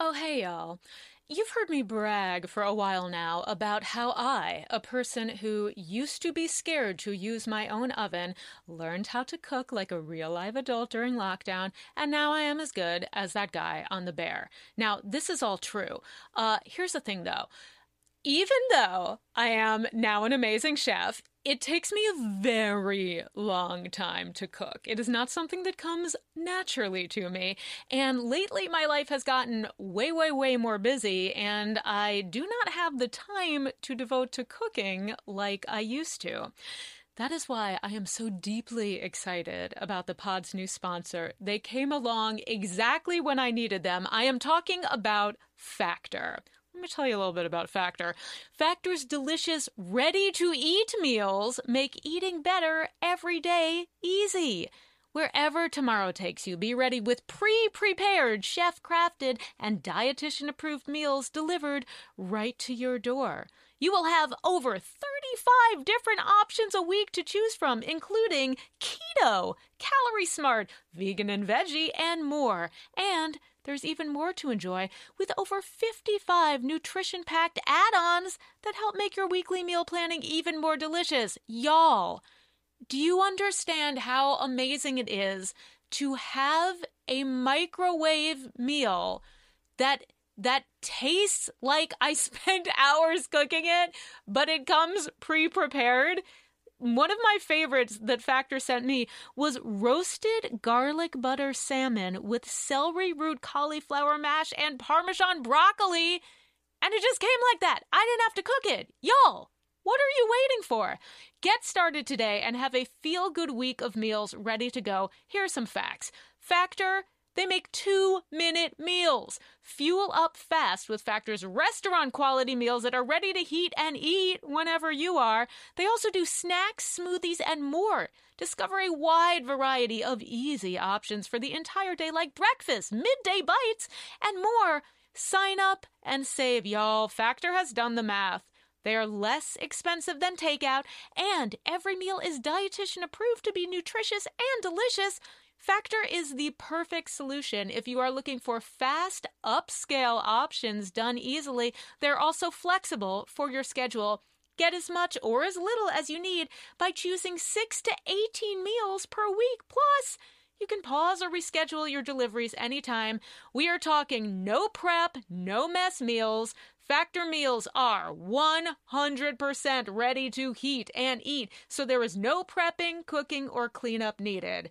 Oh, hey, y'all. You've heard me brag for a while now about how I, a person who used to be scared to use my own oven, learned how to cook like a real live adult during lockdown, and now I am as good as that guy on the bear. Now, this is all true. Uh, here's the thing though. Even though I am now an amazing chef, it takes me a very long time to cook. It is not something that comes naturally to me. And lately, my life has gotten way, way, way more busy, and I do not have the time to devote to cooking like I used to. That is why I am so deeply excited about the pod's new sponsor. They came along exactly when I needed them. I am talking about Factor. Let me tell you a little bit about Factor. Factor's delicious, ready to eat meals make eating better every day easy. Wherever tomorrow takes you, be ready with pre prepared, chef crafted, and dietitian approved meals delivered right to your door. You will have over 35 different options a week to choose from, including keto, calorie smart, vegan and veggie, and more. And there's even more to enjoy with over 55 nutrition packed add ons that help make your weekly meal planning even more delicious. Y'all, do you understand how amazing it is to have a microwave meal that that tastes like I spent hours cooking it, but it comes pre-prepared? One of my favorites that Factor sent me was roasted garlic butter salmon with celery root cauliflower mash and parmesan broccoli. And it just came like that. I didn't have to cook it. Y'all, what are you waiting for? Get started today and have a feel good week of meals ready to go. Here are some facts. Factor they make two minute meals. Fuel up fast with Factor's restaurant quality meals that are ready to heat and eat whenever you are. They also do snacks, smoothies, and more. Discover a wide variety of easy options for the entire day, like breakfast, midday bites, and more. Sign up and save, y'all. Factor has done the math. They are less expensive than takeout, and every meal is dietitian approved to be nutritious and delicious. Factor is the perfect solution if you are looking for fast, upscale options done easily. They're also flexible for your schedule. Get as much or as little as you need by choosing 6 to 18 meals per week. Plus, you can pause or reschedule your deliveries anytime. We are talking no prep, no mess meals. Factor meals are 100% ready to heat and eat, so there is no prepping, cooking, or cleanup needed.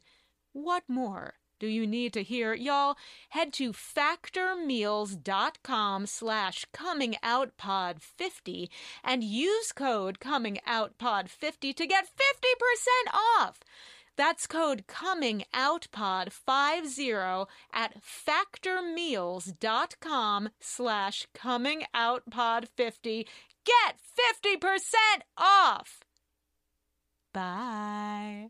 What more do you need to hear? Y'all, head to factormeals.com slash comingoutpod50 and use code comingoutpod50 to get 50% off. That's code comingoutpod50 at factormeals.com slash comingoutpod50. Get 50% off! Bye.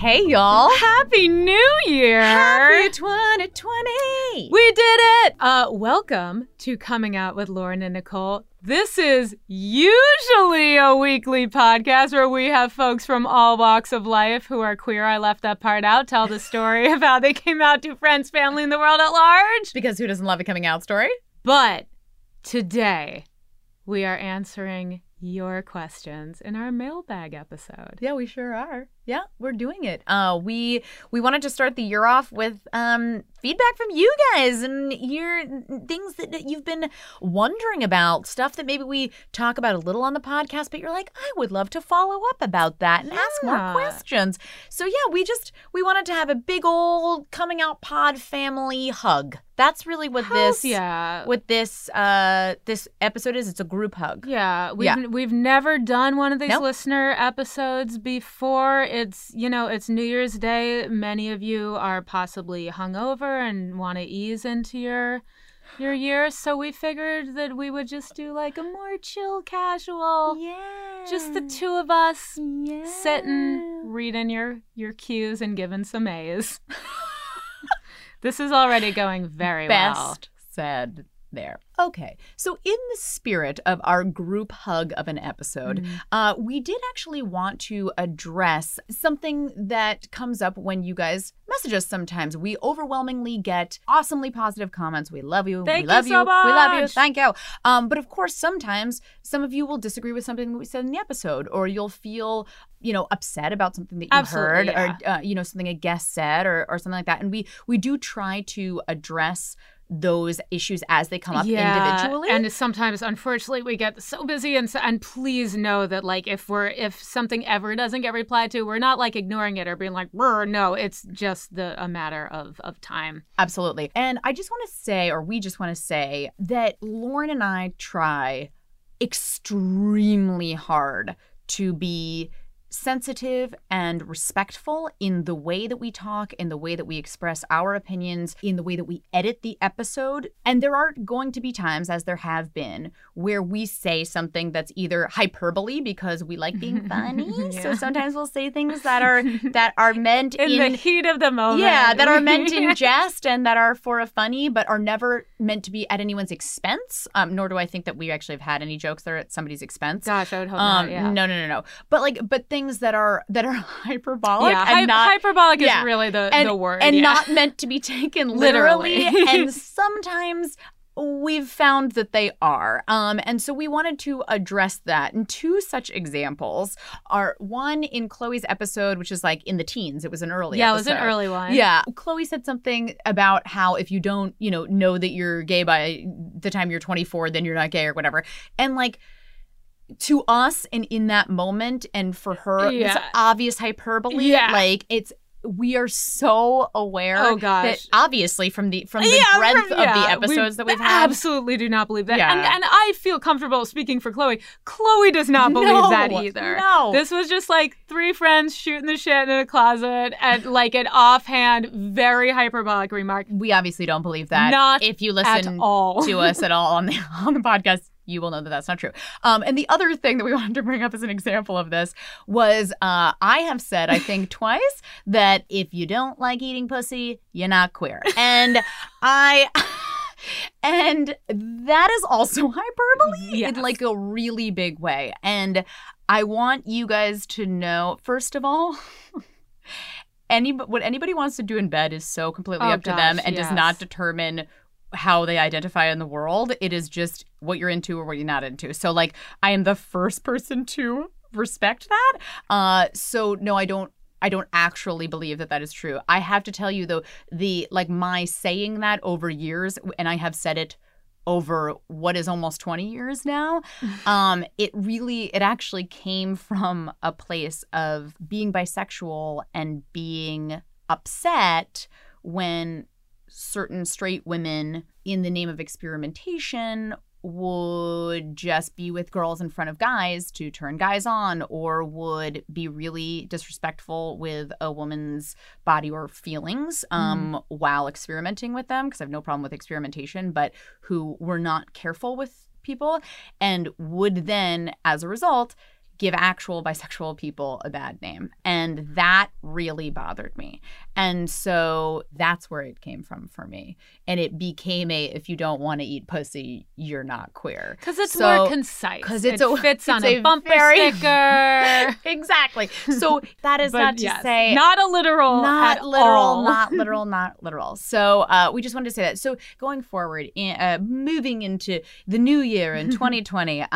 Hey, y'all. Happy New Year! Happy 2020. We did it! Uh, welcome to Coming Out with Lauren and Nicole. This is usually a weekly podcast where we have folks from all walks of life who are queer. I left that part out. Tell the story of how they came out to friends, family, and the world at large. Because who doesn't love a coming out story? But today, we are answering your questions in our mailbag episode. Yeah, we sure are. Yeah, we're doing it. Uh, we we wanted to start the year off with um, feedback from you guys and your things that, that you've been wondering about, stuff that maybe we talk about a little on the podcast, but you're like, I would love to follow up about that and ask more questions. So yeah, we just we wanted to have a big old coming out pod family hug. That's really what Hells this yeah. what this uh this episode is. It's a group hug. Yeah, we've Yeah. we've never done one of these Nope. listener episodes before. It's you know it's New Year's Day. Many of you are possibly hungover and want to ease into your your year, so we figured that we would just do like a more chill, casual, Yeah. just the two of us Yeah. sitting, reading your your cues and giving some A's. this is already going very well. best said there. Okay, so in the spirit of our group hug of an episode, Mm-hmm. uh, we did actually want to address something that comes up when you guys message us sometimes. We overwhelmingly get awesomely positive comments. We love you. Thank we love you so We love you. Thank you. Um, but of course, sometimes some of you will disagree with something that we said in the episode, or you'll feel, you know, upset about something that you heard, Absolutely, or uh, you know, something a guest said, or or something like that. And we we do try to address those issues as they come up individually. And sometimes, unfortunately, we get so busy. And so, and please know that, like, if we're if something ever doesn't get replied to, we're not like ignoring it or being like, no, it's just the a matter of of time. Absolutely. And I just want to say, or we just want to say, that Lauren and I try extremely hard to be sensitive and respectful in the way that we talk, in the way that we express our opinions, in the way that we edit the episode. And there are going to be times, as there have been, where we say something that's either hyperbole because we like being funny. So sometimes we'll say things that are that are meant In, the heat of the moment, yeah, that are meant in jest and that are for a funny, but are never meant to be at anyone's expense. Um, nor do I think that we actually have had any jokes that are at somebody's expense. Gosh, I would hope um, not. Yeah. no, no, no, no. But like, but things that are that are hyperbolic yeah, and not hyperbolic yeah. is really the, and, the word. and yeah. not meant to be taken literally. Literally. and sometimes we've found that they are. Um, and so we wanted to address that. And two such examples are one in Chloe's episode, which is like in the teens. It was an early Yeah, it was an early one. Yeah. Chloe said something about how if you don't, you know, know that you're gay by the time you're 24, then you're not gay or whatever. And like, to us and in that moment and for her it's obvious hyperbole Yeah. like it's we are so aware Oh, gosh. that obviously from the from the Yeah, breadth from- of yeah, the episodes we that we've had Absolutely do not believe that. Yeah. And and I feel comfortable speaking for Chloe. Chloe does not believe No, that either. no. This was just like three friends shooting the shit in a closet and like an offhand, very hyperbolic remark. we obviously don't believe that Not if you at listen all. to us at all on the on the podcast you will know that that's not true. Um, and the other thing that we wanted to bring up as an example of this was uh, I have said, I think twice, that if you don't like eating pussy, you're not queer. And I. And that is also hyperbole Yes. in like a really big way. And I want you guys to know, first of all, any what anybody wants to do in bed is so completely Oh, up to them and does not determine how they identify in the world. It is just what you're into or what you're not into. So like I am the first person to respect that. Uh so no I don't I don't actually believe that that is true. I have to tell you though the like my saying that over years and I have said it over what is almost 20 years now um it really it actually came from a place of being bisexual and being upset when certain straight women in the name of experimentation would just be with girls in front of guys to turn guys on or would be really disrespectful with a woman's body or feelings um, while experimenting with them because I have no problem with experimentation but who were not careful with people. And would then as a result give actual bisexual people a bad name and that really bothered me and so that's where it came from for me and it became a if you don't want to eat pussy you're not queer Because it's So- more concise. Because it a- fits on it's a, a bumper very- sticker. exactly so that is not to yes, say not a literal, not literal, all. not literal, not literal. So uh, we just wanted to say that. So going forward, in, uh, moving into the new year in 2020, um,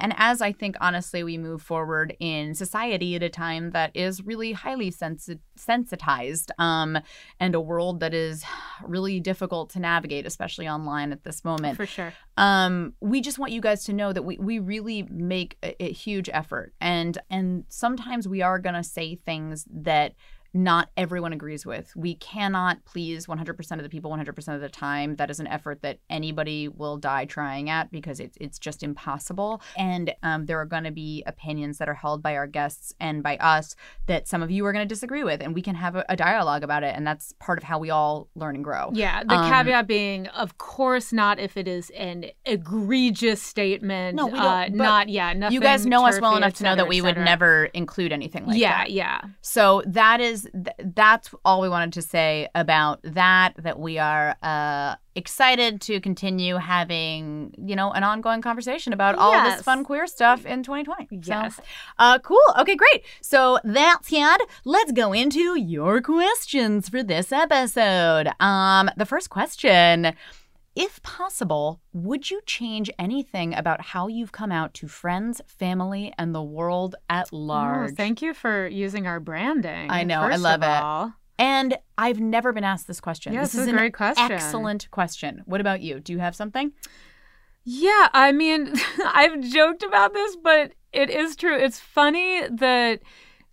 and as I think honestly we move forward in society at a time that is really highly sensi- sensitized, um, and a world that is really difficult to navigate, especially online at this moment for sure. um, we just want you guys to know that we, we really make a, a huge effort and and sometimes we are gonna say things that not everyone agrees with. We cannot please 100% of the people 100% of the time. That is an effort that anybody will die trying at because it's it's just impossible. And um, there are going to be opinions that are held by our guests and by us that some of you are going to disagree with, and we can have a, a dialogue about it. And that's part of how we all learn and grow. Yeah, the Um, caveat being, of course, not if it is an egregious statement. No, we don't- Uh, not yeah. Nothing you guys know us well enough to know that we would never include anything like yeah, that. Yeah. Yeah. So that is th- that's all we wanted to say about that. That we are uh, excited to continue having you know an ongoing conversation about all this fun queer stuff in 2020. Yes. So, uh, cool. Okay, great. So that's it. Let's go into your questions for this episode. Um, the first question. If possible, would you change anything about how you've come out to friends, family, and the world at oh, large? Oh, thank you for using our branding. I know, I love it. all. And I've never been asked this question. Yeah, this it's is a an great question. excellent question. What about you? Do you have something? Yeah, I mean, I've joked about this, but it is true. It's funny that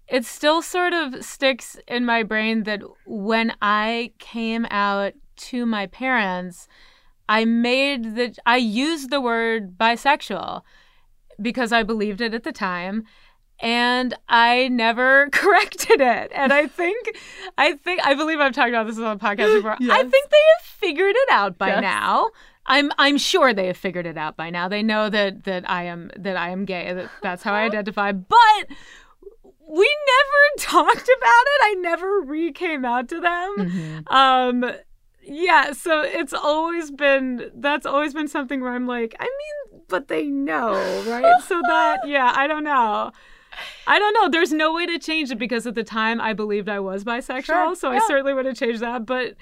it still sort of sticks in my brain that when I came out to my parents, I made the I used the word bisexual because I believed it at the time and I never corrected it. And I think I think I believe I've talked about this on the podcast before. I think they have figured it out by Yes. now. I'm I'm sure they have figured it out by now. They know that that I am that I am gay. That that's how I identify. But we never talked about it. I never re came out to them. Um yeah, so it's always been that's always been something where I'm like, I mean, but they know, right? so that yeah, I don't know. I don't know. There's no way to change it because at the time I believed I was bisexual, Sure, so yeah. I certainly would have changed that, but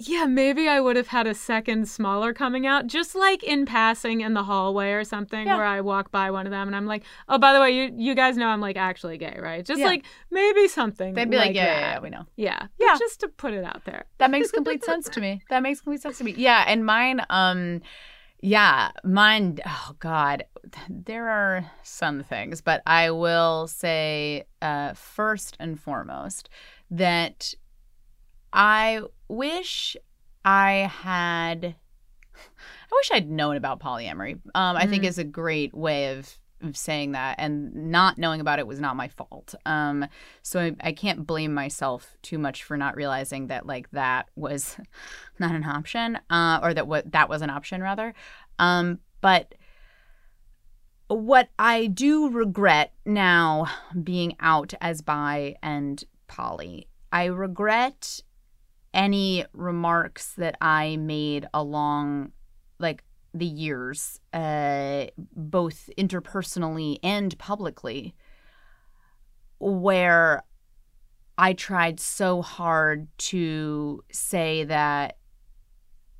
yeah, maybe I would have had a second smaller coming out, just like in passing in the hallway or something, Yeah. where I walk by one of them and I'm like, "Oh, by the way, you you guys know I'm like actually gay, right?" Just Yeah. like maybe something. They'd be like, yeah, yeah, yeah, we know. yeah, Yeah. But just to put it out there. That makes complete sense to me. That makes complete sense to me. Yeah, and mine, um, yeah, mine. Oh God, there are some things, but I will say uh, first and foremost that I wish I had. I wish I'd known about polyamory. Um, I think is a great way of of saying that, and not knowing about it was not my fault. Um, so I, I can't blame myself too much for not realizing that like that was not an option, uh, or that what that was an option rather. Um, but what I do regret now being out as bi and poly, I regret any remarks that I made along like the years, uh, both interpersonally and publicly, where I tried so hard to say that,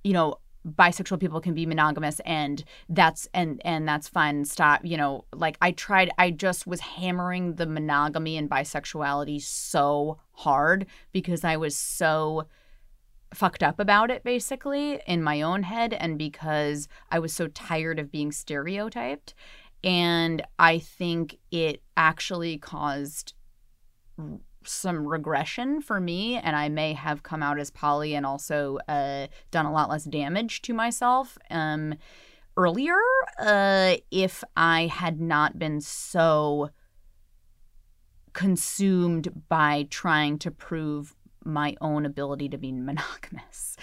you know, bisexual people can be monogamous and that's and and that's fine stop you know like i tried i just was hammering the monogamy and bisexuality so hard because i was so fucked up about it basically in my own head and because I was so tired of being stereotyped. And I think it actually caused some regression for me and I may have come out as poly and also uh, done a lot less damage to myself um, earlier uh, if I had not been so consumed by trying to prove my own ability to be monogamous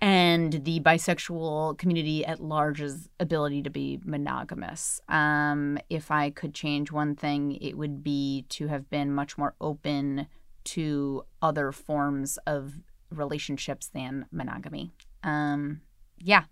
and the bisexual community at large's ability to be monogamous. Um, if I could change one thing, it would be to have been much more open to other forms of relationships than monogamy. Um, yeah,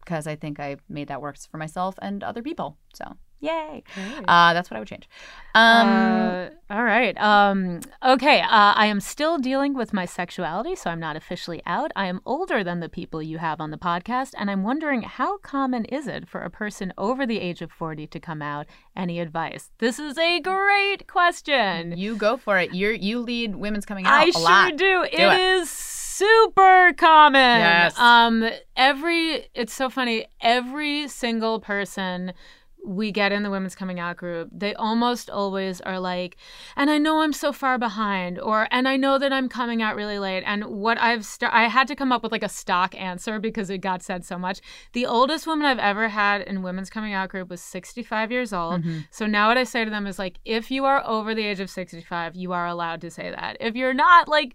because I think I made that work for myself and other people. So. Yay! Uh, that's what I would change. Um, Uh, all right. Um, okay. Uh, I am still dealing with my sexuality, so I'm not officially out. I am older than the people you have on the podcast, and I'm wondering how common is it for a person over the age of 40 to come out? Any advice? This is a great question. You go for it. You you lead women's coming out I sure lot. do. it. it is super common. Yes. Um every it's so funny. Every single person we get in the women's coming out group, they almost always are like, and I know I'm so far behind, or and I know that I'm coming out really late. And what I've st- I had to come up with like a stock answer because it got said so much. The oldest woman I've ever had in women's coming out group was 65 years old. Mm-hmm. So now what I say to them is like, if you are over the age of 65, you are allowed to say that. If you're not, like,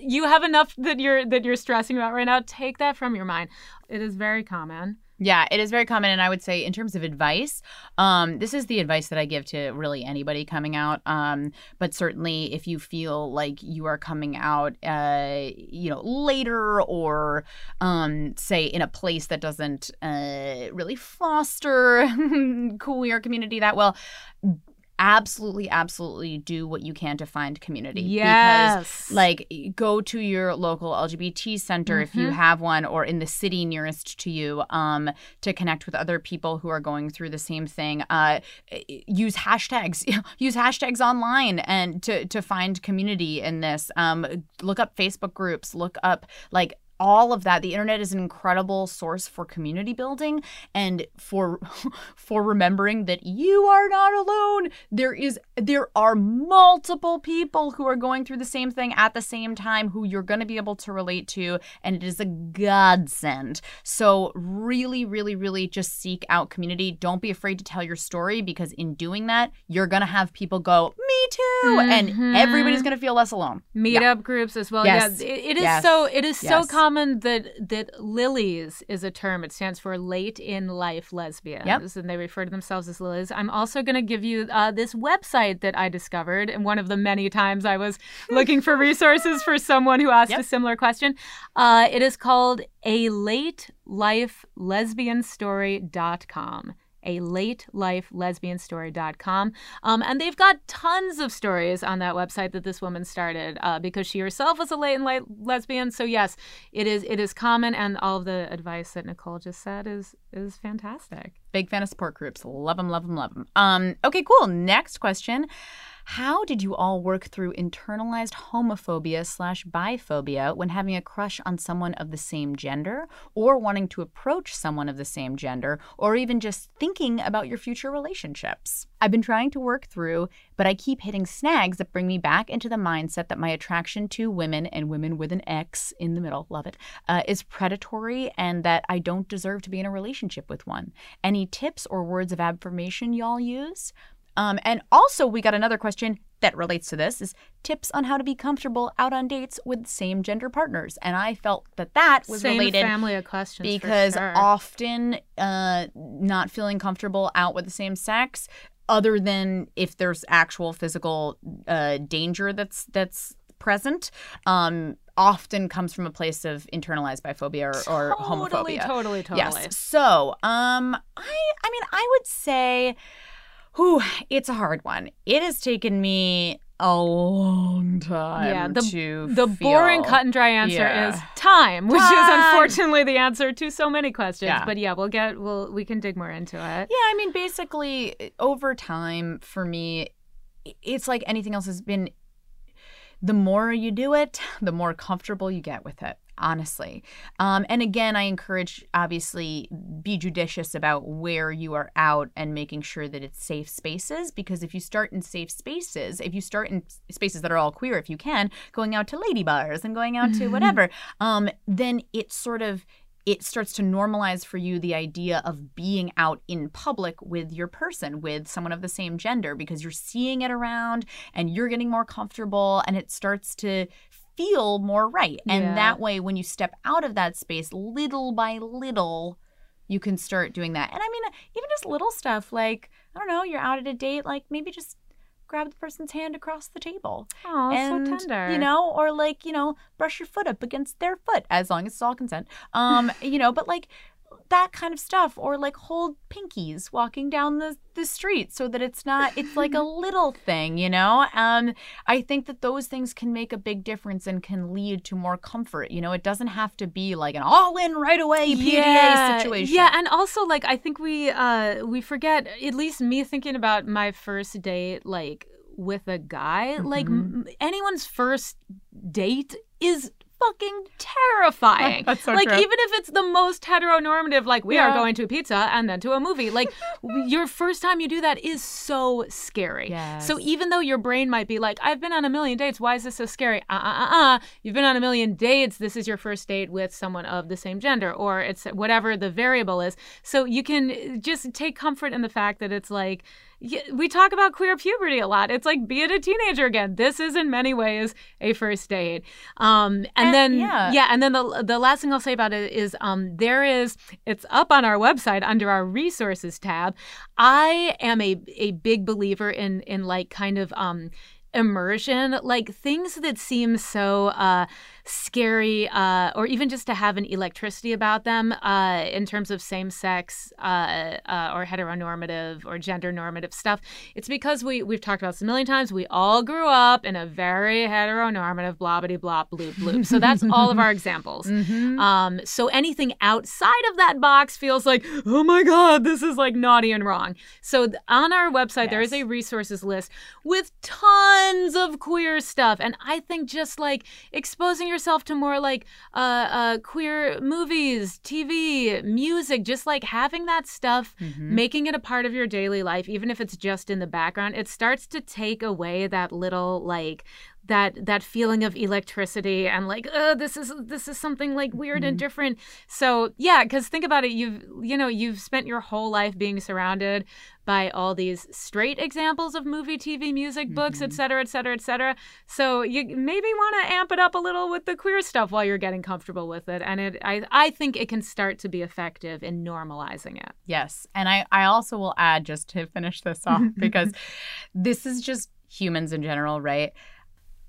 you have enough that you're that you're stressing about right now. Take that from your mind. It is very common. Yeah, it is very common, and I would say in terms of advice, um, this is the advice that I give to really anybody coming out. Um, but certainly, if you feel like you are coming out, uh, you know, later or um, say in a place that doesn't uh, really foster queer community that well. Absolutely, absolutely do what you can to find community. Yes. Because, like, go to your local LGBT center if you have one, or in the city nearest to you, um, to connect with other people who are going through the same thing. Uh, use hashtags. use hashtags online and to to find community in this. Um, look up Facebook groups. Look up like all of that the internet is an incredible source for community building and for for remembering that you are not alone there is there are multiple people who are going through the same thing at the same time who you're going to be able to relate to and it is a godsend so really really really just seek out community don't be afraid to tell your story because in doing that you're going to have people go me too and everybody's mm-hmm. going to feel less alone meetup groups as well. Yes. Yeah, it, it is Yes. so it is so Yes. Common that that lilies is a term. It stands for late in life lesbians, Yep. and they refer to themselves as lilies. I'm also going to give you uh, this website that I discovered, and one of the many times I was looking for resources for someone who asked a similar question. Uh, it is called a late life lesbian story.com a late life lesbian story.com um, and they've got tons of stories on that website that this woman started uh, because she herself was a late and lesbian so yes it is it is common and all of the advice that nicole just said is is fantastic Big fan of support groups. Love them, love them, love them. Um, okay, cool. Next question. How did you all work through internalized homophobia slash biphobia when having a crush on someone of the same gender, or wanting to approach someone of the same gender, or even just thinking about your future relationships? I've been trying to work through, but I keep hitting snags that bring me back into the mindset that my attraction to women and women with an X in the middle, love it, uh, is predatory and that I don't deserve to be in a relationship with one. Any tips or words of affirmation y'all use? Um, and also, we got another question that relates to this is tips on how to be comfortable out on dates with same gender partners. And I felt that that was Same related family of questions because sure. often uh, not feeling comfortable out with the same sex other than if there's actual physical uh, danger that's that's present um, often comes from a place of internalized biphobia or, or totally homophobia totally totally Yes. So, um, I, I mean, I would say, whew, it's a hard one. It has taken me a long time. yeah, the to the boring cut and dry answer Yeah. is time, which is unfortunately the answer to so many questions. Yeah. But yeah, we'll get we'll we can dig more into it. Yeah, I mean, basically, uh, over time, for me, it's like anything else has been. The more you do it, the more comfortable you get with it. Honestly, um, and again, I encourage obviously be judicious about where you are out and making sure that it's safe spaces. Because if you start in safe spaces, if you start in spaces that are all queer, if you can, going out to lady bars and going out to whatever, um, then it sort of it starts to normalize for you the idea of being out in public with your person, with someone of the same gender, because you're seeing it around and you're getting more comfortable and it starts to feel more right. And Yeah. that way, when you step out of that space, little by little, you can start doing that. And I mean, even just little stuff like, I don't know, you're out at a date, like maybe just grab the person's hand across the table. Oh, and, so tender. You know, or like, you know, brush your foot up against their foot as long as it's all consent. Um, you know, but like that kind of stuff or like hold pinkies walking down the, the street so that it's not it's like a little thing you know? Um i think that those things can make a big difference and can lead to more comfort you know? It doesn't have to be like an all in right away pda situation. Yeah, and also like I think we uh we forget at least me thinking about my first date like with a guy, like Mm-hmm. m- anyone's first date is fucking terrifying. That's so like true. even if it's the most heteronormative, like we are going to a pizza and then to a movie, like your first time you do that is so scary. Yes. So even though your brain might be like, I've been on a million dates, why is this so scary? Uh uh uh uh. You've been on a million dates. This is your first date with someone of the same gender, or it's whatever the variable is. So you can just take comfort in the fact that it's like. We talk about queer puberty a lot. It's like being a teenager again. This is in many ways a first date. Um, and, And- then yeah. yeah, and then the the last thing I'll say about it is um, there is it's up on our website under our resources tab. I am a a big believer in in like kind of um immersion like things that seem so uh scary uh or even just to have an electricity about them uh in terms of same sex uh, uh or heteronormative or gender normative stuff. It's because we we've talked about this a million times. We all grew up in a very heteronormative blah blah blah bloop bloop. So that's all of our examples. Um so anything outside of that box feels like oh my god this is like naughty and wrong. So th- on our website there is a resources list with tons of queer stuff. And i think just like exposing yourself to more like uh, uh queer movies tv music just like having that stuff making it a part of your daily life even if it's just in the background it starts to take away that little like that that feeling of electricity and like uh this is this is something like weird and different so yeah because think about it you've you know you've spent your whole life being surrounded by all these straight examples of movie tv music books et cetera et cetera et cetera so you maybe want to amp it up a little with the queer stuff while you're getting comfortable with it and it i i think it can start to be effective in normalizing it Yes. And I, I also will add, just to finish this off, because this is just humans in general, right?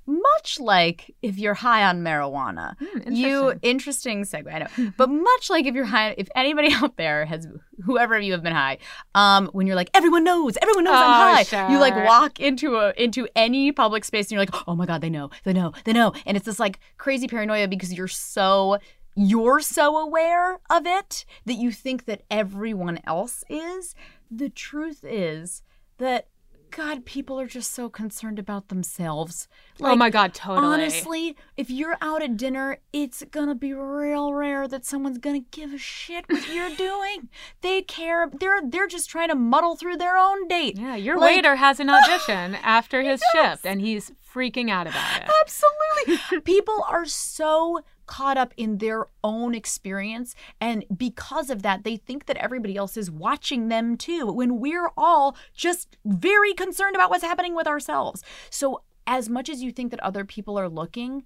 Much like if you're high on marijuana, you interesting. segue, I know. But much like if you're high, if anybody out there has, whoever of you have been high, um, when you're like everyone knows, everyone knows Oh, I'm high, you like walk into a into any public space and you're like, oh my god, they know, they know, they know, and it's this like crazy paranoia because you're so you're so aware of it that you think that everyone else is. The truth is that God, people are just so concerned about themselves. oh my god totally Honestly, if you're out at dinner, it's gonna be real rare that someone's gonna give a shit what you're doing. They care. They're they're just trying to muddle through their own date. yeah your Like- waiter has an audition after his does. shift and he's freaking out about it Absolutely. People are so caught up in their own experience. And because of that, they think that everybody else is watching them too, when we're all just very concerned about what's happening with ourselves. So, as much as you think that other people are looking,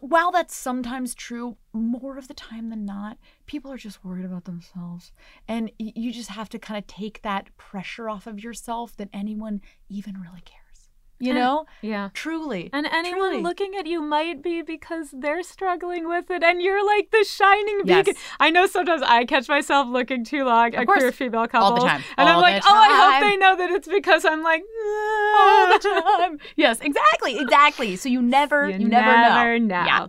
while that's sometimes true, more of the time than not, people are just worried about themselves. And you just have to kind of take that pressure off of yourself that anyone even really cares. You eh, know? yeah Truly. And anyone Truly. looking at you might be because they're struggling with it, and you're like the shining Yes. beacon. I know sometimes I catch myself looking too long at course. queer female All couples, the time. and I'm like, the oh, I hope they know that it's because I'm like, all the time. Yes, exactly, exactly. So you never, you, never, know. know. Yeah.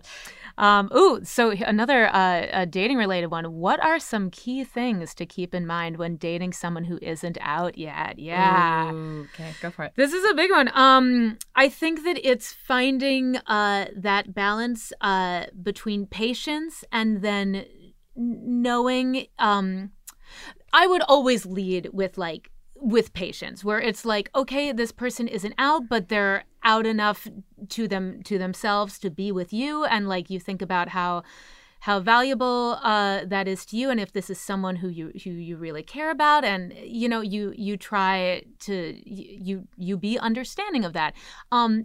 Um, ooh, so another uh, a dating related one. What are some key things to keep in mind when dating someone who isn't out yet? Yeah. okay, go for it. This is a big one. Um, I think that it's finding uh, that balance uh, between patience and then knowing. Um, I would always lead with like with patience, where it's like, okay, this person isn't out, but they're out enough to them to themselves to be with you, and like you think about how how valuable uh, that is to you. And if this is someone who you who you really care about and you know you you try to you you be understanding of that. Um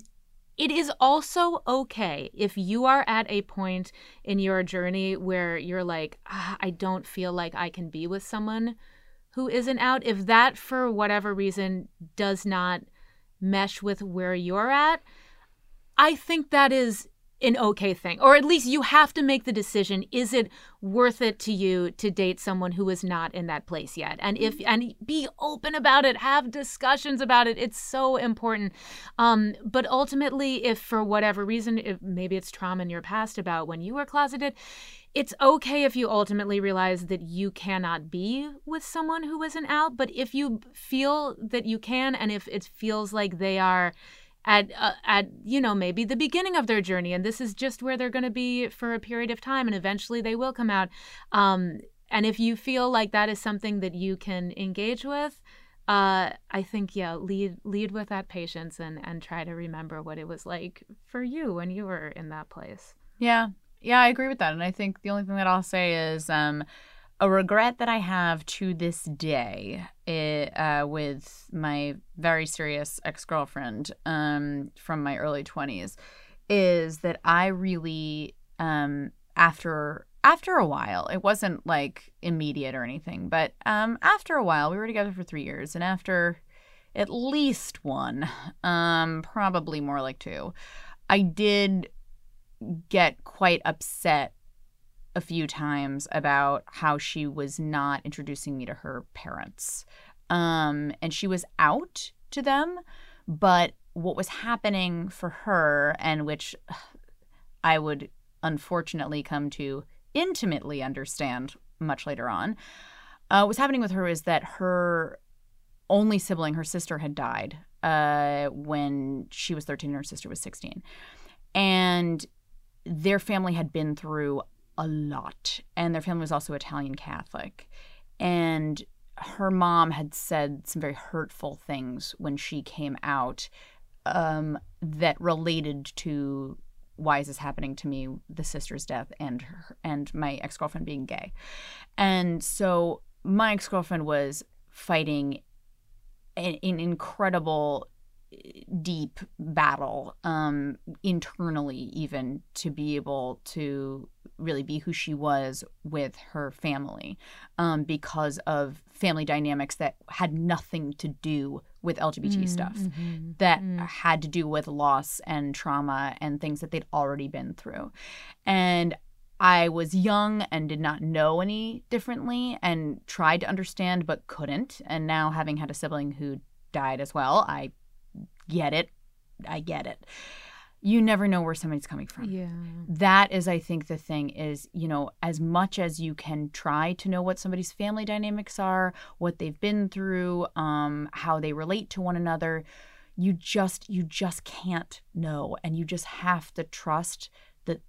it is also okay if you are at a point in your journey where you're like ah, i don't feel like i can be with someone who isn't out if that for whatever reason does not mesh with where you're at I think that is an okay thing. Or at least you have to make the decision is it worth it to you to date someone who is not in that place yet? And if and be open about it, have discussions about it. It's so important. Um but ultimately if for whatever reason if maybe it's trauma in your past about when you were closeted, it's okay if you ultimately realize that you cannot be with someone who isn't out, but if you feel that you can and if it feels like they are at uh, at you know maybe the beginning of their journey and this is just where they're going to be for a period of time and eventually they will come out um, and if you feel like that is something that you can engage with uh, I think yeah, lead lead with that patience and and try to remember what it was like for you when you were in that place. Yeah, yeah, I agree with that, and I think the only thing that I'll say is um, a regret that I have to this day it, uh, with my very serious ex girlfriend um, from my early twenties is that I really um, after after a while, it wasn't like immediate or anything, but um, after a while, we were together for three years, and after at least one, um, probably more like two, I did get quite upset a few times about how she was not introducing me to her parents. Um, and she was out to them, but what was happening for her, and which I would unfortunately come to intimately understand much later on, uh, what's happening with her is that her only sibling, her sister, had died uh, when she was 13 and her sister was 16. And their family had been through a lot. And their family was also Italian Catholic. And her mom had said some very hurtful things when she came out um, that related to why is this happening to me the sister's death and her, and my ex-girlfriend being gay and so my ex-girlfriend was fighting an, an incredible deep battle um, internally even to be able to really be who she was with her family um, because of family dynamics that had nothing to do with lgbt mm, stuff mm-hmm, that mm. had to do with loss and trauma and things that they'd already been through and I was young and did not know any differently and tried to understand but couldn't. And now, having had a sibling who died as well, I get it. I get it. You never know where somebody's coming from. Yeah. That is, I think, the thing is, you know, as much as you can try to know what somebody's family dynamics are, what they've been through, um, how they relate to one another, you just you just can't know. And you just have to trust that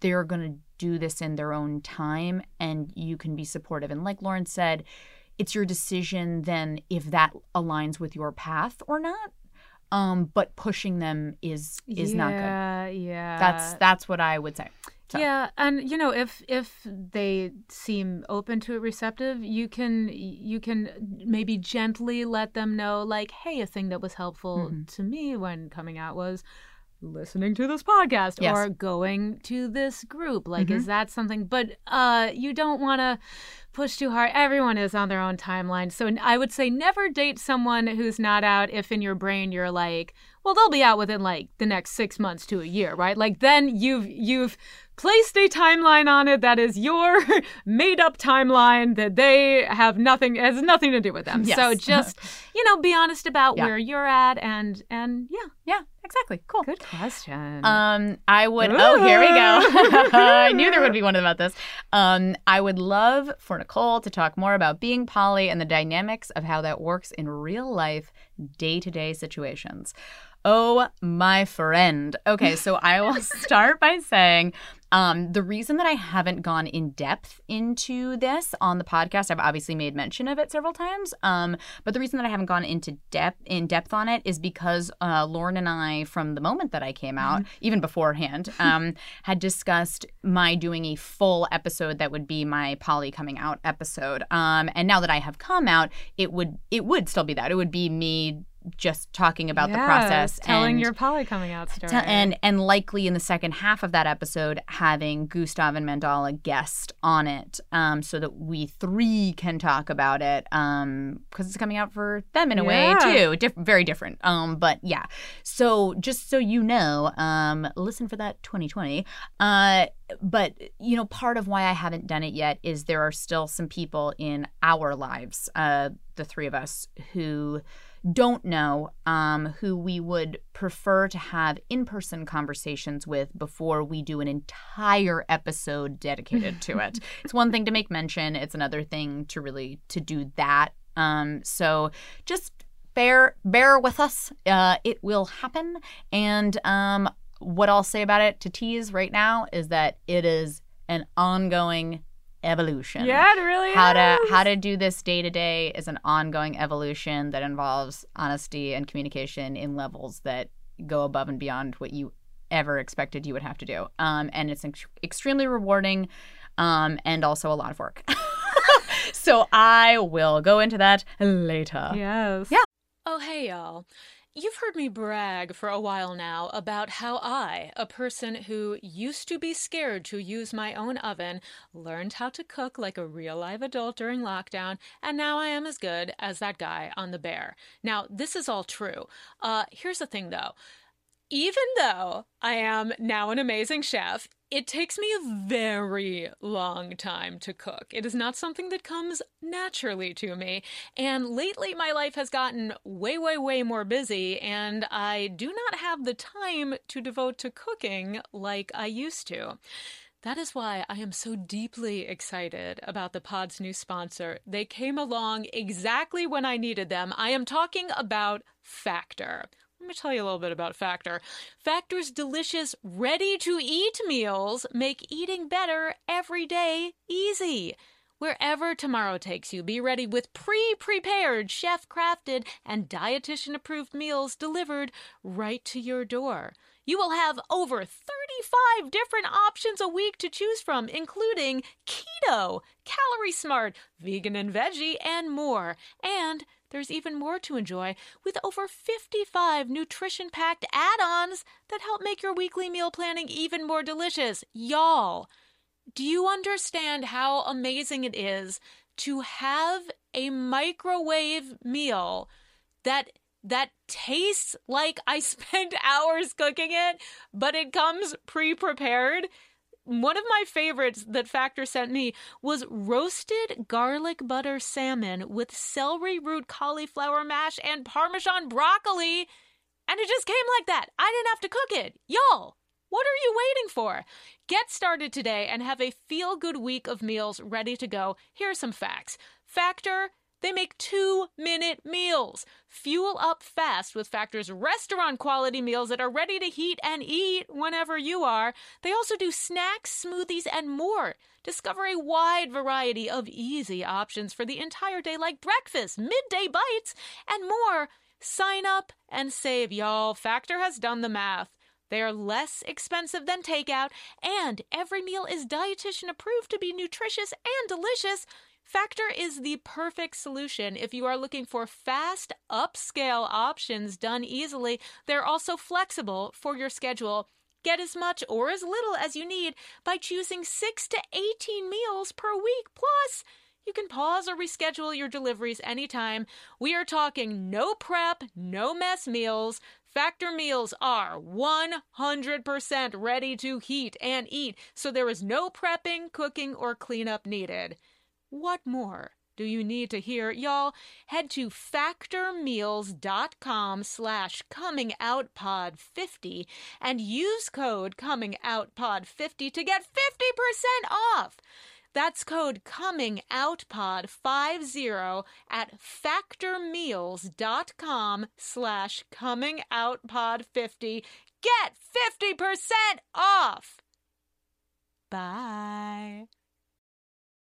they're gonna do this in their own time and you can be supportive. And like Lauren said, it's your decision then if that aligns with your path or not um, but pushing them is is yeah, not good. Yeah, yeah. That's that's what I would say. So. Yeah, and you know, if if they seem open to it, receptive, you can you can maybe gently let them know, like, hey, a thing that was helpful mm-hmm. to me when coming out was listening to this podcast yes. or going to this group like mm-hmm. is that something but uh you don't want to push too hard everyone is on their own timeline so i would say never date someone who's not out if in your brain you're like well they'll be out within like the next 6 months to a year right like then you've you've placed a timeline on it that is your made up timeline that they have nothing has nothing to do with them yes. so just you know be honest about Yeah. where you're at and and yeah Yeah, exactly. Cool. good question Um, I would. Oh, here we go. I knew there would be one about this. Um, I would love for Nicole to talk more about being poly and the dynamics of how that works in real life, day to day situations. Oh, my friend. Okay, so I will start by saying um, the reason that I haven't gone in depth into this on the podcast, I've obviously made mention of it several times. Um, but the reason that I haven't gone into depth in depth on it is because uh, Lauren and I, from the moment that I came out, even beforehand, um, had discussed my doing a full episode that would be my poly coming out episode. Um, and now that I have come out, it would it would still be that. It would be me just talking about the process telling and your poly coming out story. To- and and likely in the second half of that episode having Gustav and Mandala guest on it um so that we three can talk about it um because it's coming out for them in a Yeah. way too. Diff- very different um but yeah. So just so you know um listen for that 2020 uh but you know part of why I haven't done it yet is there are still some people in our lives uh the three of us who don't know um, who we would prefer to have in-person conversations with before we do an entire episode dedicated to it it's one thing to make mention it's another thing to really to do that um, so just bear bear with us. Uh, it will happen. And um, what I'll say about it to tease right now is that it is an ongoing evolution. Yeah, it really how to how to do this day to day is an ongoing evolution that involves honesty and communication in levels that go above and beyond what you ever expected you would have to do. Um, and it's ex- extremely rewarding um, and also a lot of work. so I will go into that later. Yes. Yeah. Oh, hey, y'all. You've heard me brag for a while now about how I, a person who used to be scared to use my own oven, learned how to cook like a real live adult during lockdown, and now I am as good as that guy on the bear. Now, this is all true. Uh, here's the thing though. Even though I am now an amazing chef, it takes me a very long time to cook. It is not something that comes naturally to me. And lately, my life has gotten way, way, way more busy, and I do not have the time to devote to cooking like I used to. That is why I am so deeply excited about the pod's new sponsor. They came along exactly when I needed them. I am talking about Factor. Let me tell you a little bit about Factor. Factor's delicious, ready to eat meals make eating better every day easy. Wherever tomorrow takes you, be ready with pre prepared, chef crafted, and dietitian approved meals delivered right to your door. You will have over 35 different options a week to choose from, including keto, calorie smart, vegan and veggie, and more. And there's even more to enjoy with over 55 nutrition packed add ons that help make your weekly meal planning even more delicious. Y'all, do you understand how amazing it is to have a microwave meal that that tastes like I spent hours cooking it, but it comes pre-prepared? One of my favorites that Factor sent me was roasted garlic butter salmon with celery root cauliflower mash and parmesan broccoli. And it just came like that. I didn't have to cook it. Y'all, what are you waiting for? Get started today and have a feel good week of meals ready to go. Here are some facts. Factor they make two minute meals. Fuel up fast with Factor's restaurant quality meals that are ready to heat and eat whenever you are. They also do snacks, smoothies, and more. Discover a wide variety of easy options for the entire day, like breakfast, midday bites, and more. Sign up and save, y'all. Factor has done the math. They are less expensive than takeout, and every meal is dietitian approved to be nutritious and delicious. Factor is the perfect solution if you are looking for fast, upscale options done easily. They're also flexible for your schedule. Get as much or as little as you need by choosing 6 to 18 meals per week. Plus, you can pause or reschedule your deliveries anytime. We are talking no prep, no mess meals. Factor meals are 100% ready to heat and eat, so there is no prepping, cooking, or cleanup needed. What more do you need to hear? Y'all, head to factormeals.com slash comingoutpod50 and use code comingoutpod50 to get 50% off. That's code comingoutpod50 at factormeals.com slash comingoutpod50. Get 50% off! Bye.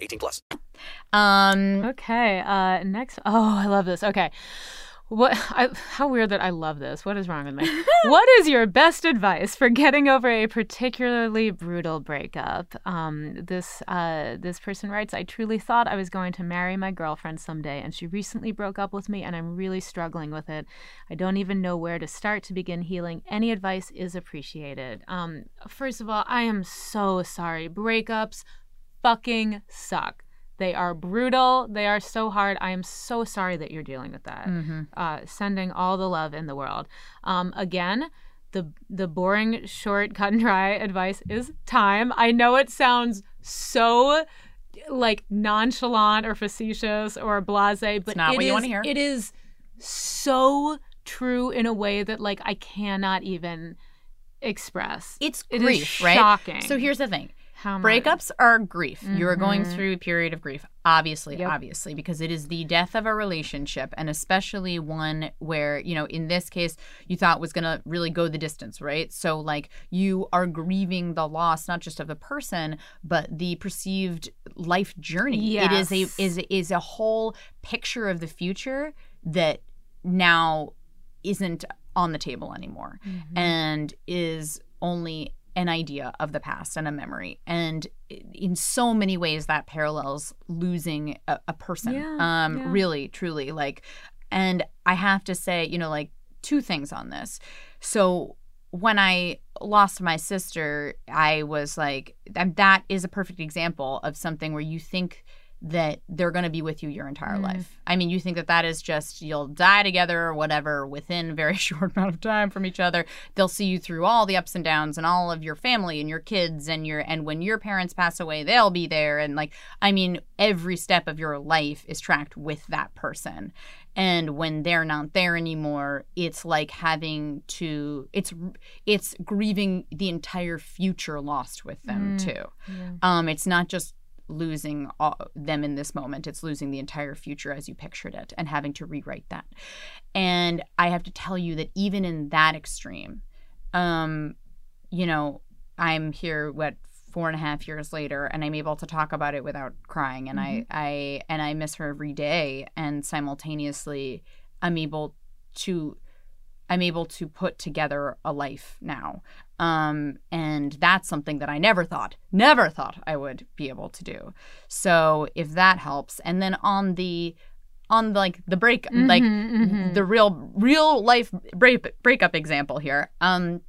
18 plus. Um, Okay, uh, next. Oh, I love this. Okay. What? I, how weird that I love this. What is wrong with me? what is your best advice for getting over a particularly brutal breakup? Um, this uh, this person writes, I truly thought I was going to marry my girlfriend someday, and she recently broke up with me, and I'm really struggling with it. I don't even know where to start to begin healing. Any advice is appreciated. Um, first of all, I am so sorry. Breakups fucking suck. They are brutal. They are so hard. I am so sorry that you're dealing with that. Mm-hmm. Uh, sending all the love in the world. Um, again, the the boring, short, cut and dry advice is time. I know it sounds so like nonchalant or facetious or blasé, but not it what you wanna hear. It is so true in a way that like I cannot even express. It's It is grief, right? shocking. So here's the thing. How much- Breakups are grief. You're going Mhm. through a period of grief, obviously, Yep. obviously, because it is the death of a relationship, and especially one where, you know, in this case, you thought was going to really go the distance, right? So, like, you are grieving the loss not just of the person, but the perceived life journey. It is a is is a whole picture of the future that now isn't on the table anymore Mm-hmm. and is only an idea of the past and a memory. And in so many ways that parallels losing a, a person. Yeah, um yeah. really truly like and i have to say you know like two things on this. So when i lost my sister i was like that that is a perfect example of something where you think that they're going to be with you your entire Mm. life. I mean, you think that that is just you'll die together or whatever within a very short amount of time from each other. They'll see you through all the ups and downs and all of your family and your kids and your and when your parents pass away, they'll be there and like I mean, every step of your life is tracked with that person. And when they're not there anymore, it's like having to it's it's grieving the entire future lost with them Mm. too. Yeah. Um, it's not just losing all, them in this moment; it's losing the entire future as you pictured it and having to rewrite that. And I have to tell you that even in that extreme, um, you know, I'm here what four and a half years later, and I'm able to talk about it without crying, and I, I, and I miss her every day, and simultaneously, I'm able to I'm able to put together a life now. Um, and that's something that I never thought, never thought I would be able to do. So if that helps, and then on the on like the break like mhm. the real real life break, breakup example here um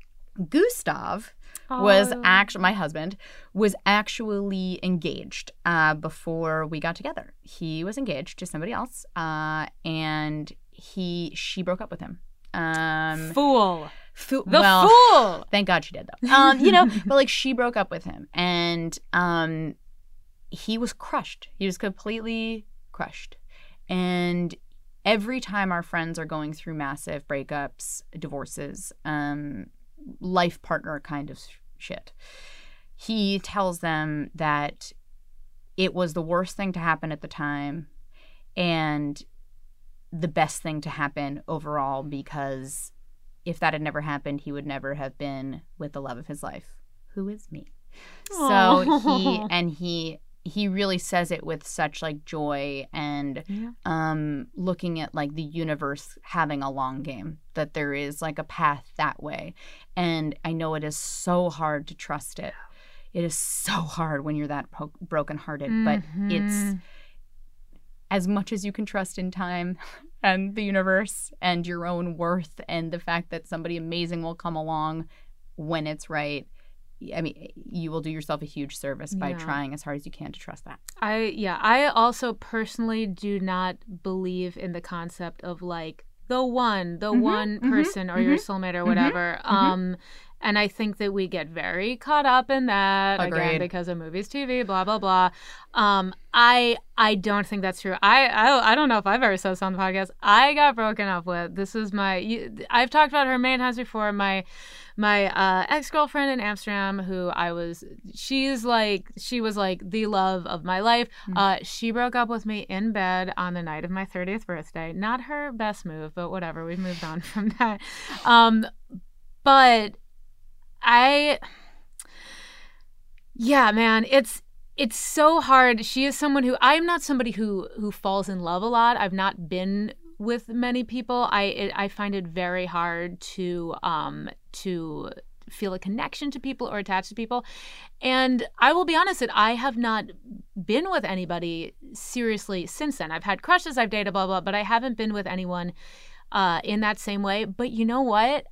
gustav was Oh. actually my husband was actually engaged uh, before we got together he was engaged to somebody else uh, and he she broke up with him um fool. The well, fool. Thank God she did though. Um, you know, but like she broke up with him and um he was crushed. He was completely crushed. And every time our friends are going through massive breakups, divorces, um life partner kind of shit. He tells them that it was the worst thing to happen at the time and the best thing to happen overall because if that had never happened, he would never have been with the love of his life, who is me. So he and he he really says it with such like joy and Yeah. um looking at like the universe having a long game that there is like a path that way. And I know it is so hard to trust it. It is so hard when you're that po- brokenhearted, but it's Mhm. as much as you can trust in time and the universe and your own worth and the fact that somebody amazing will come along when it's right. I mean, you will do yourself a huge service by Yeah. trying as hard as you can to trust that. I yeah, I also personally do not believe in the concept of like the one, the Mhm, one mhm, person or your mhm, soulmate or whatever. mhm. Um and I think that we get very caught up in that again because of movies, TV, blah blah blah. Um, I I don't think that's true. I, I I don't know if I've ever said this on the podcast. I got broken up with. This is my. You, I've talked about her many times before. My my uh, ex girlfriend in Amsterdam, who I was. She's like she was like the love of my life. Uh, she broke up with me in bed on the night of my thirtieth birthday. Not her best move, but whatever. We've moved on from that. Um, but I yeah, man, it's it's so hard. She is someone who I'm not somebody who who falls in love a lot. I've not been with many people. I it, I find it very hard to um to feel a connection to people or attach to people. And I will be honest that I have not been with anybody seriously since then. I've had crushes, I've dated blah blah, but I haven't been with anyone uh in that same way. But you know what?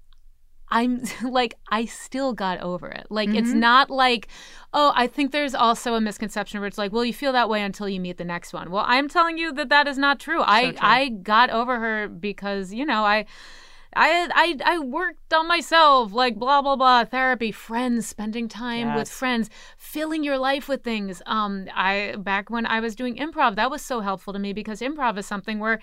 I'm like, I still got over it. Like, it's not like, oh, I think there's also a misconception where it's like, well, you feel that way until you meet the next one. Well, I'm telling you that that is not true. I I got over her because you know I. I, I I worked on myself, like blah blah blah, therapy, friends, spending time with friends, filling your life with things. Um, I back when I was doing improv, that was so helpful to me because improv is something where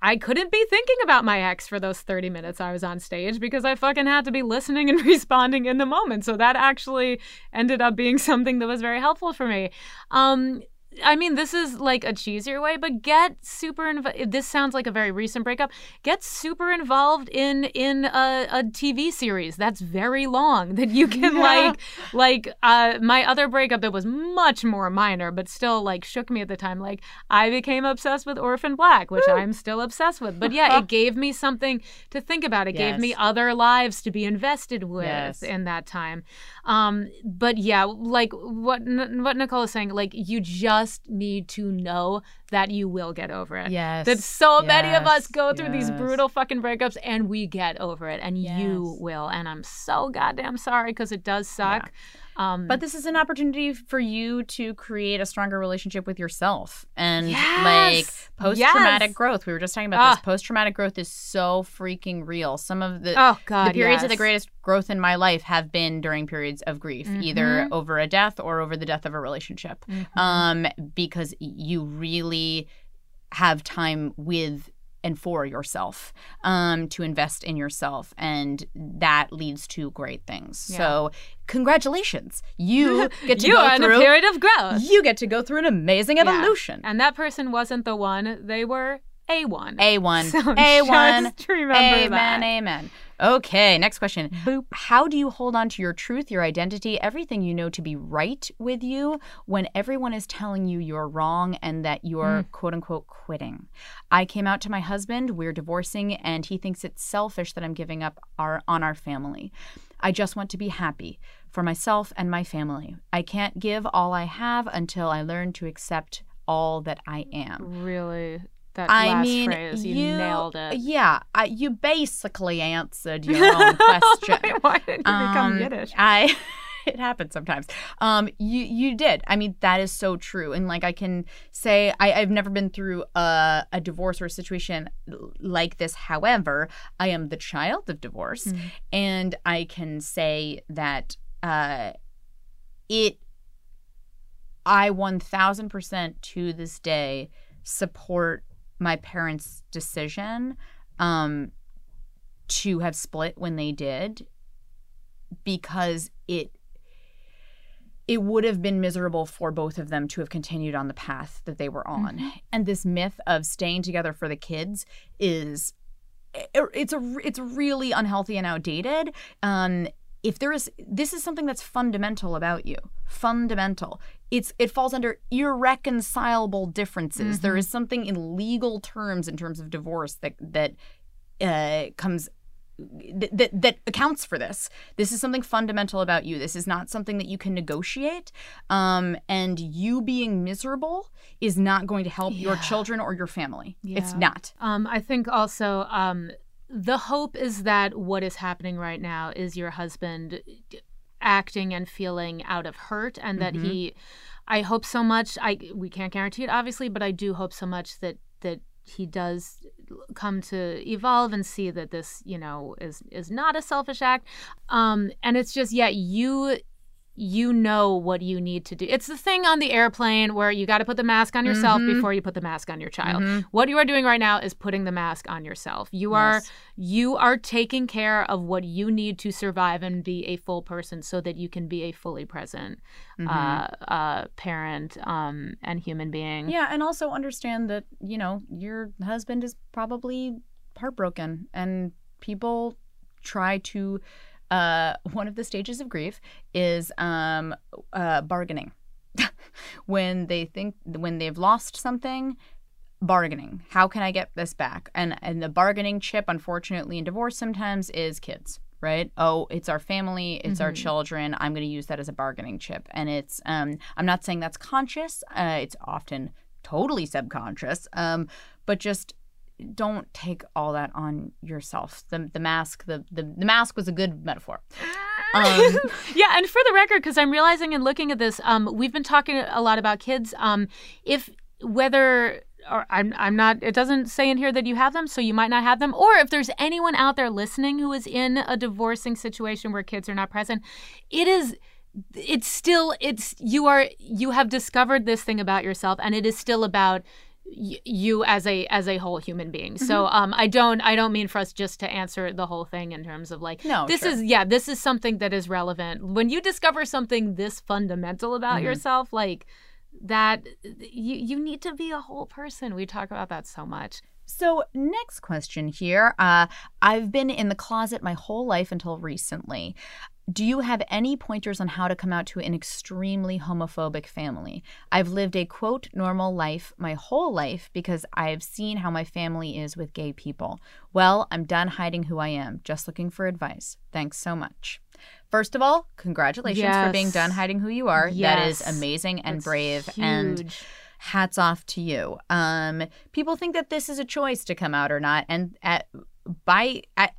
I couldn't be thinking about my ex for those 30 minutes I was on stage because I fucking had to be listening and responding in the moment. So that actually ended up being something that was very helpful for me. Um, I mean, this is like a cheesier way, but get super involved. This sounds like a very recent breakup. Get super involved in in a, a TV series that's very long that you can like like uh, my other breakup that was much more minor, but still like shook me at the time. Like I became obsessed with Orphan Black, which I'm still obsessed with. But yeah, it gave me something to think about. It gave me other lives to be invested with Yes. in that time. Um, but yeah, like what N- what Nicole is saying, like you just need to know that you will get over it. Yes. That so many of us go through these brutal fucking breakups and we get over it, and you will. And I'm so goddamn sorry because it does suck. Um, But this is an opportunity for you to create a stronger relationship with yourself and Yes! like post traumatic Yes! growth. We were just talking about this. Ah. Post traumatic growth is so freaking real. Some of the Oh, God, the periods of the greatest growth in my life have been during periods of grief, either Mm-hmm. over a death or over the death of a relationship. Um, because you really have time with and for yourself um, to invest in yourself and that leads to great things so congratulations you get to you go are in through a period of growth. you get to go through an amazing Yeah. evolution And that person wasn't the one; they were a one. a1 So a1 just remember amen that. amen okay next question. How do you hold on to your truth your identity everything you know to be right with you when everyone is telling you you're wrong and that you're Mm. quote unquote quitting? I came out to my husband we're divorcing and he thinks it's selfish that i'm giving up our on our family. I just want to be happy for myself and my family. I can't give all i have until i learn to accept all that i am. Really, that I mean, phrase, you, you nailed it. Yeah, I, you basically answered your own question. Why did you become Um, Yiddish? I. It happens sometimes. Um, you you did. I mean, that is so true. And like I can say, I, I've never been through a, a divorce or a situation like this. However, I am the child of divorce, Mm-hmm. and I can say that uh, it. I one thousand percent to this day support my parents' decision um, to have split when they did because it it would have been miserable for both of them to have continued on the path that they were on. And this myth of staying together for the kids is it- it's a it's really unhealthy and outdated. Um if there is this is something that's fundamental about you fundamental it's it falls under irreconcilable differences There is something in legal terms in terms of divorce that that uh, comes that, that that accounts for this. This is something fundamental about you. This is not something that you can negotiate. Um, and you being miserable is not going to help your children or your family. It's not. Um, I think also um, the hope is that what is happening right now is your husband acting and feeling out of hurt, and that he. I hope so much. I we can't guarantee it, obviously, but I do hope so much that that he does come to evolve and see that this, you know, is is not a selfish act. Um, and it's just, yeah, you you know what you need to do. It's the thing on the airplane where you got to put the mask on yourself before you put the mask on your child. What you are doing right now is putting the mask on yourself. You are you are taking care of what you need to survive and be a full person so that you can be a fully present uh, uh, parent um, and human being. Yeah, and also understand that, you know, your husband is probably heartbroken and people try to uh one of the stages of grief is um uh bargaining. when they think when they've lost something, bargaining. How can I get this back? And and the bargaining chip unfortunately in divorce sometimes is kids. Right? Oh, it's our family, it's our children. I'm going to use that as a bargaining chip. And it's um I'm not saying that's conscious. Uh, it's often totally subconscious. Um, but just don't take all that on yourself. The the mask the the, the mask was a good metaphor. Um, yeah, and for the record, because I'm realizing and looking at this, um, we've been talking a lot about kids. Um, if whether or I'm I'm not it doesn't say in here that you have them, so you might not have them. Or if there's anyone out there listening who is in a divorcing situation where kids are not present, it is it's still it's you are you have discovered this thing about yourself and it is still about you as a as a whole human being. So Mm-hmm. um I don't I don't mean for us just to answer the whole thing in terms of like No, this sure. is yeah, this is something that is relevant. When you discover something this fundamental about Mm-hmm. yourself like that you you need to be a whole person. We talk about that so much. So, next question here. Uh, I've been in the closet my whole life until recently. Do you have any pointers on how to come out to an extremely homophobic family? I've lived a quote normal life my whole life because I've seen how my family is with gay people. Well, I'm done hiding who I am, just looking for advice. Thanks so much. First of all, congratulations for being done hiding who you are. That is amazing and That's brave and hats off to you. Um, people think that this is a choice to come out or not, and at by at,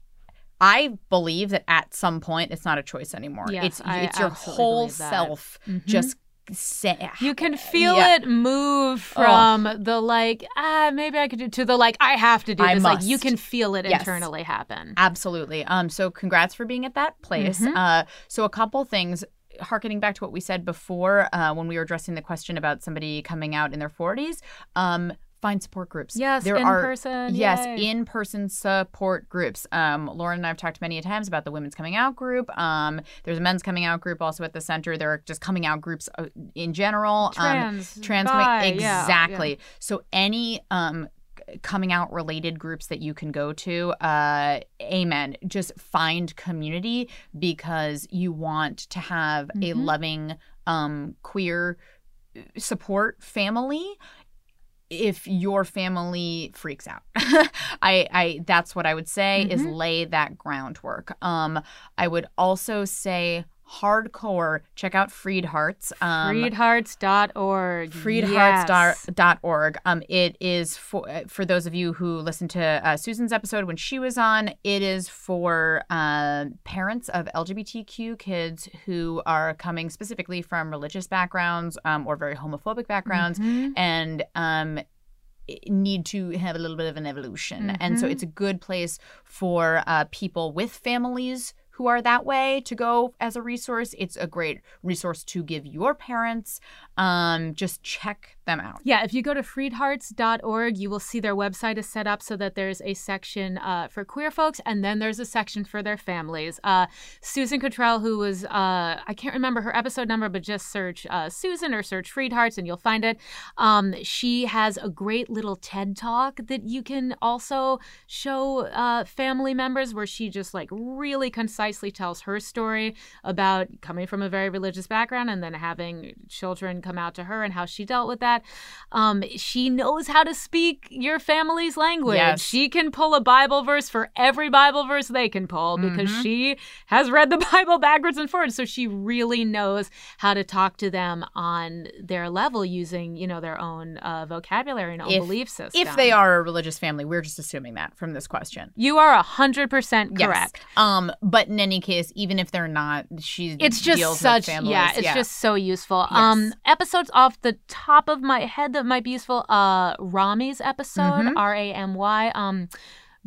I believe that at some point it's not a choice anymore. Yes, it's I it's your whole that. Mm-hmm. self just say You can feel Yeah. it move from the like, ah, maybe I could do to the like, I have to do I this. Like you can feel it Yes. internally happen. Absolutely. Um, so congrats for being at that place. Mm-hmm. Uh, so a couple things. Harkening back to what we said before, uh, when we were addressing the question about somebody coming out in their forties, um, find support groups. Yes, there in are person, yes yay. in person support groups. Um, Lauren and I have talked many times about the women's coming out group. Um, there's a men's coming out group also at the center. There are just coming out groups uh, in general. Trans, um, trans bi, coming yeah, exactly. So any um coming out related groups that you can go to uh amen just find community because you want to have a loving um queer uh, support family if your family freaks out. I i that's what i would say is lay that groundwork. Um i would also say hardcore check out freed hearts um Freedhearts.org. freedhearts.org. Um, it is for for those of you who listened to uh, Susan's episode when she was on. It is for uh, parents of LGBTQ kids who are coming specifically from religious backgrounds um, or very homophobic backgrounds, and um, need to have a little bit of an evolution. And so it's a good place for uh, people with families who are that way to go as a resource. It's a great resource to give your parents. Um, just check them out. Yeah, if you go to freedhearts.org, you will see their website is set up so that there's a section uh, for queer folks and then there's a section for their families. Uh, Susan Cottrell, who was, uh, I can't remember her episode number, but just search uh, Susan or search Freed Hearts and you'll find it. Um, she has a great little TED talk that you can also show uh, family members where she just like really concisely tells her story about coming from a very religious background and then having children come out to her and how she dealt with that. Um, she knows how to speak your family's language. Yes. She can pull a Bible verse for every Bible verse they can pull because Mm-hmm. she has read the Bible backwards and forwards. So she really knows how to talk to them on their level using, you know, their own uh, vocabulary and own If- belief system. If they are a religious family, we're just assuming that from this question. You are 100% Yes. correct. Um, but in any case, even if they're not, she It's just such families. yeah, it's just so useful. Yes. Um episodes off the top of my head that might be useful. Uh Ramy's episode, Mm-hmm. R A M Y. Um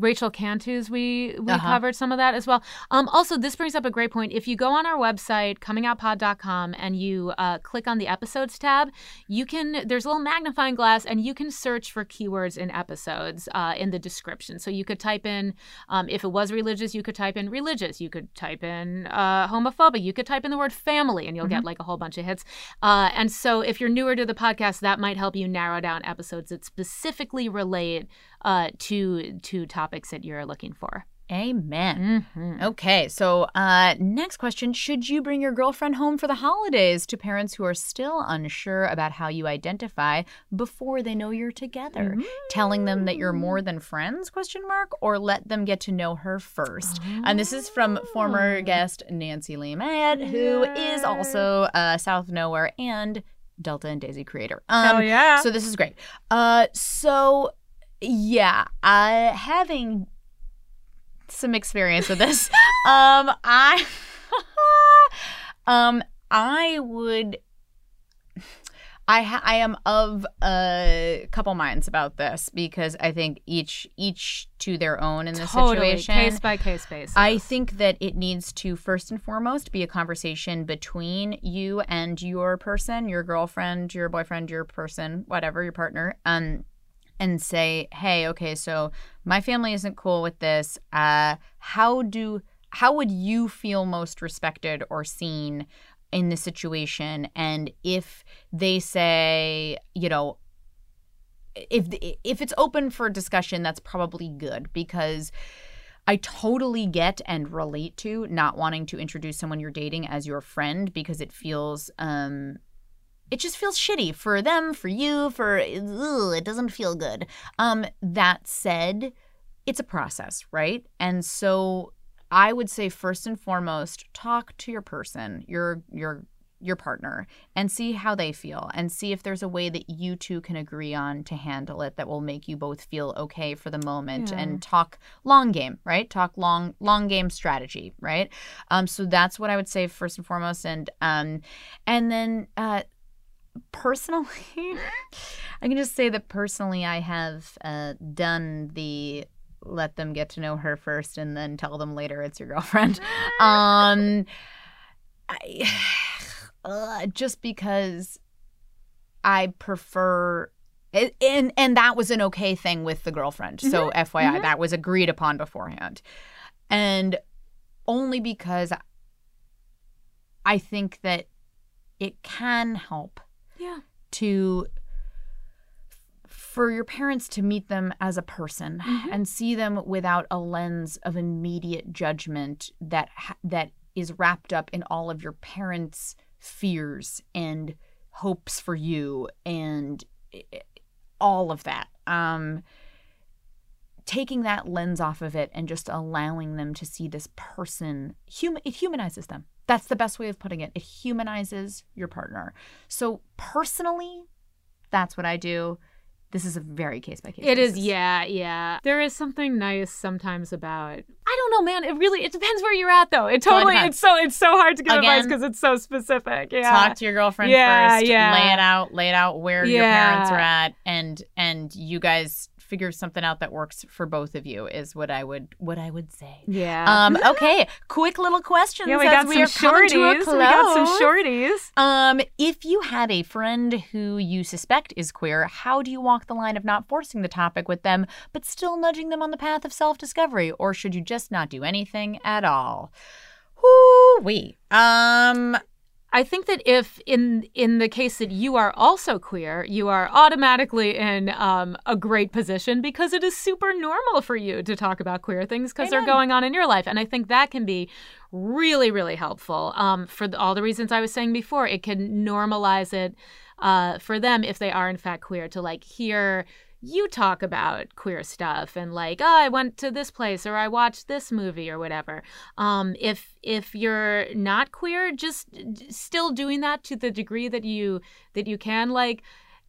Rachel Cantu's we we Uh-huh. covered some of that as well. Um also this brings up a great point. If you go on our website comingoutpod.com and you uh, click on the episodes tab, you can there's a little magnifying glass and you can search for keywords in episodes uh, in the description. So you could type in um, if it was religious, you could type in religious. You could type in uh, homophobic. You could type in the word family, and you'll get like a whole bunch of hits. Uh, and so, if you're newer to the podcast, that might help you narrow down episodes that specifically relate uh, to to topics that you're looking for. Amen. Mm-hmm. Okay, so uh, next question: Should you bring your girlfriend home for the holidays? To parents who are still unsure about how you identify before they know you're together, telling them that you're more than friends? Question mark. Or let them get to know her first. And this is from former guest Nancylee Myatt, who is also uh, South Nowhere and Delta and Daisy creator. Um, Hell yeah. So this is great. Uh, so Yeah, uh, having some experience with this, um, I, um, I would. I ha- I am of a couple minds about this because I think each each to their own in this totally situation. case by case basis. I think that it needs to first and foremost be a conversation between you and your person, your girlfriend, your boyfriend, your person, whatever, your partner, um, and say, "Hey, okay, so my family isn't cool with this. Uh, how do how would you feel most respected or seen in this situation?" And if they say, you know, if if it's open for discussion, that's probably good because I totally get and relate to not wanting to introduce someone you're dating as your friend because it feels um it just feels shitty for them, for you, for ugh, it doesn't feel good. Um that said, it's a process, right? And so I would say first and foremost, talk to your person, your your your partner and see how they feel and see if there's a way that you two can agree on to handle it that will make you both feel okay for the moment Yeah. and talk long game right talk long long game strategy right um so that's what i would say first and foremost and um and then uh personally i can just say that personally i have uh done the let them get to know her first and then tell them later it's your girlfriend. Um I, uh, just because I prefer it, and and that was an okay thing with the girlfriend. So FYI, that was agreed upon beforehand, and only because I think that it can help yeah. to for your parents to meet them as a person mm-hmm. and see them without a lens of immediate judgment that ha- that is wrapped up in all of your parents' fears and hopes for you and i- i- all of that. Um taking that lens off of it and just allowing them to see this person human it humanizes them that's the best way of putting it it humanizes your partner so personally that's what i do this is a very case by case It is, yeah, yeah. There is something nice sometimes about. I don't know, man. It really it depends where you're at, though. It Totally it's so it's so hard to give advice because it's so specific. Yeah. talk to your girlfriend Yeah, first yeah. lay it out lay it out where your parents are at and and you guys figure something out that works for both of you is what i would what i would say yeah. um okay quick little questions yeah, we got we some are coming to shorties. We got some shorties. Um, if you have a friend who you suspect is queer, how do you walk the line of not forcing the topic with them, but still nudging them on the path of self discovery? Or should you just not do anything at all? Whoo wee. Um, I think that if in in the case that you are also queer, you are automatically in um, a great position because it is super normal for you to talk about queer things because they're going on in your life, and I think that can be really really helpful um, for the, all the reasons I was saying before. It can normalize it uh, for them if they are in fact queer to like hear you talk about queer stuff and like oh i went to this place or i watched this movie or whatever. Um if if you're not queer just still doing that to the degree that you that you can like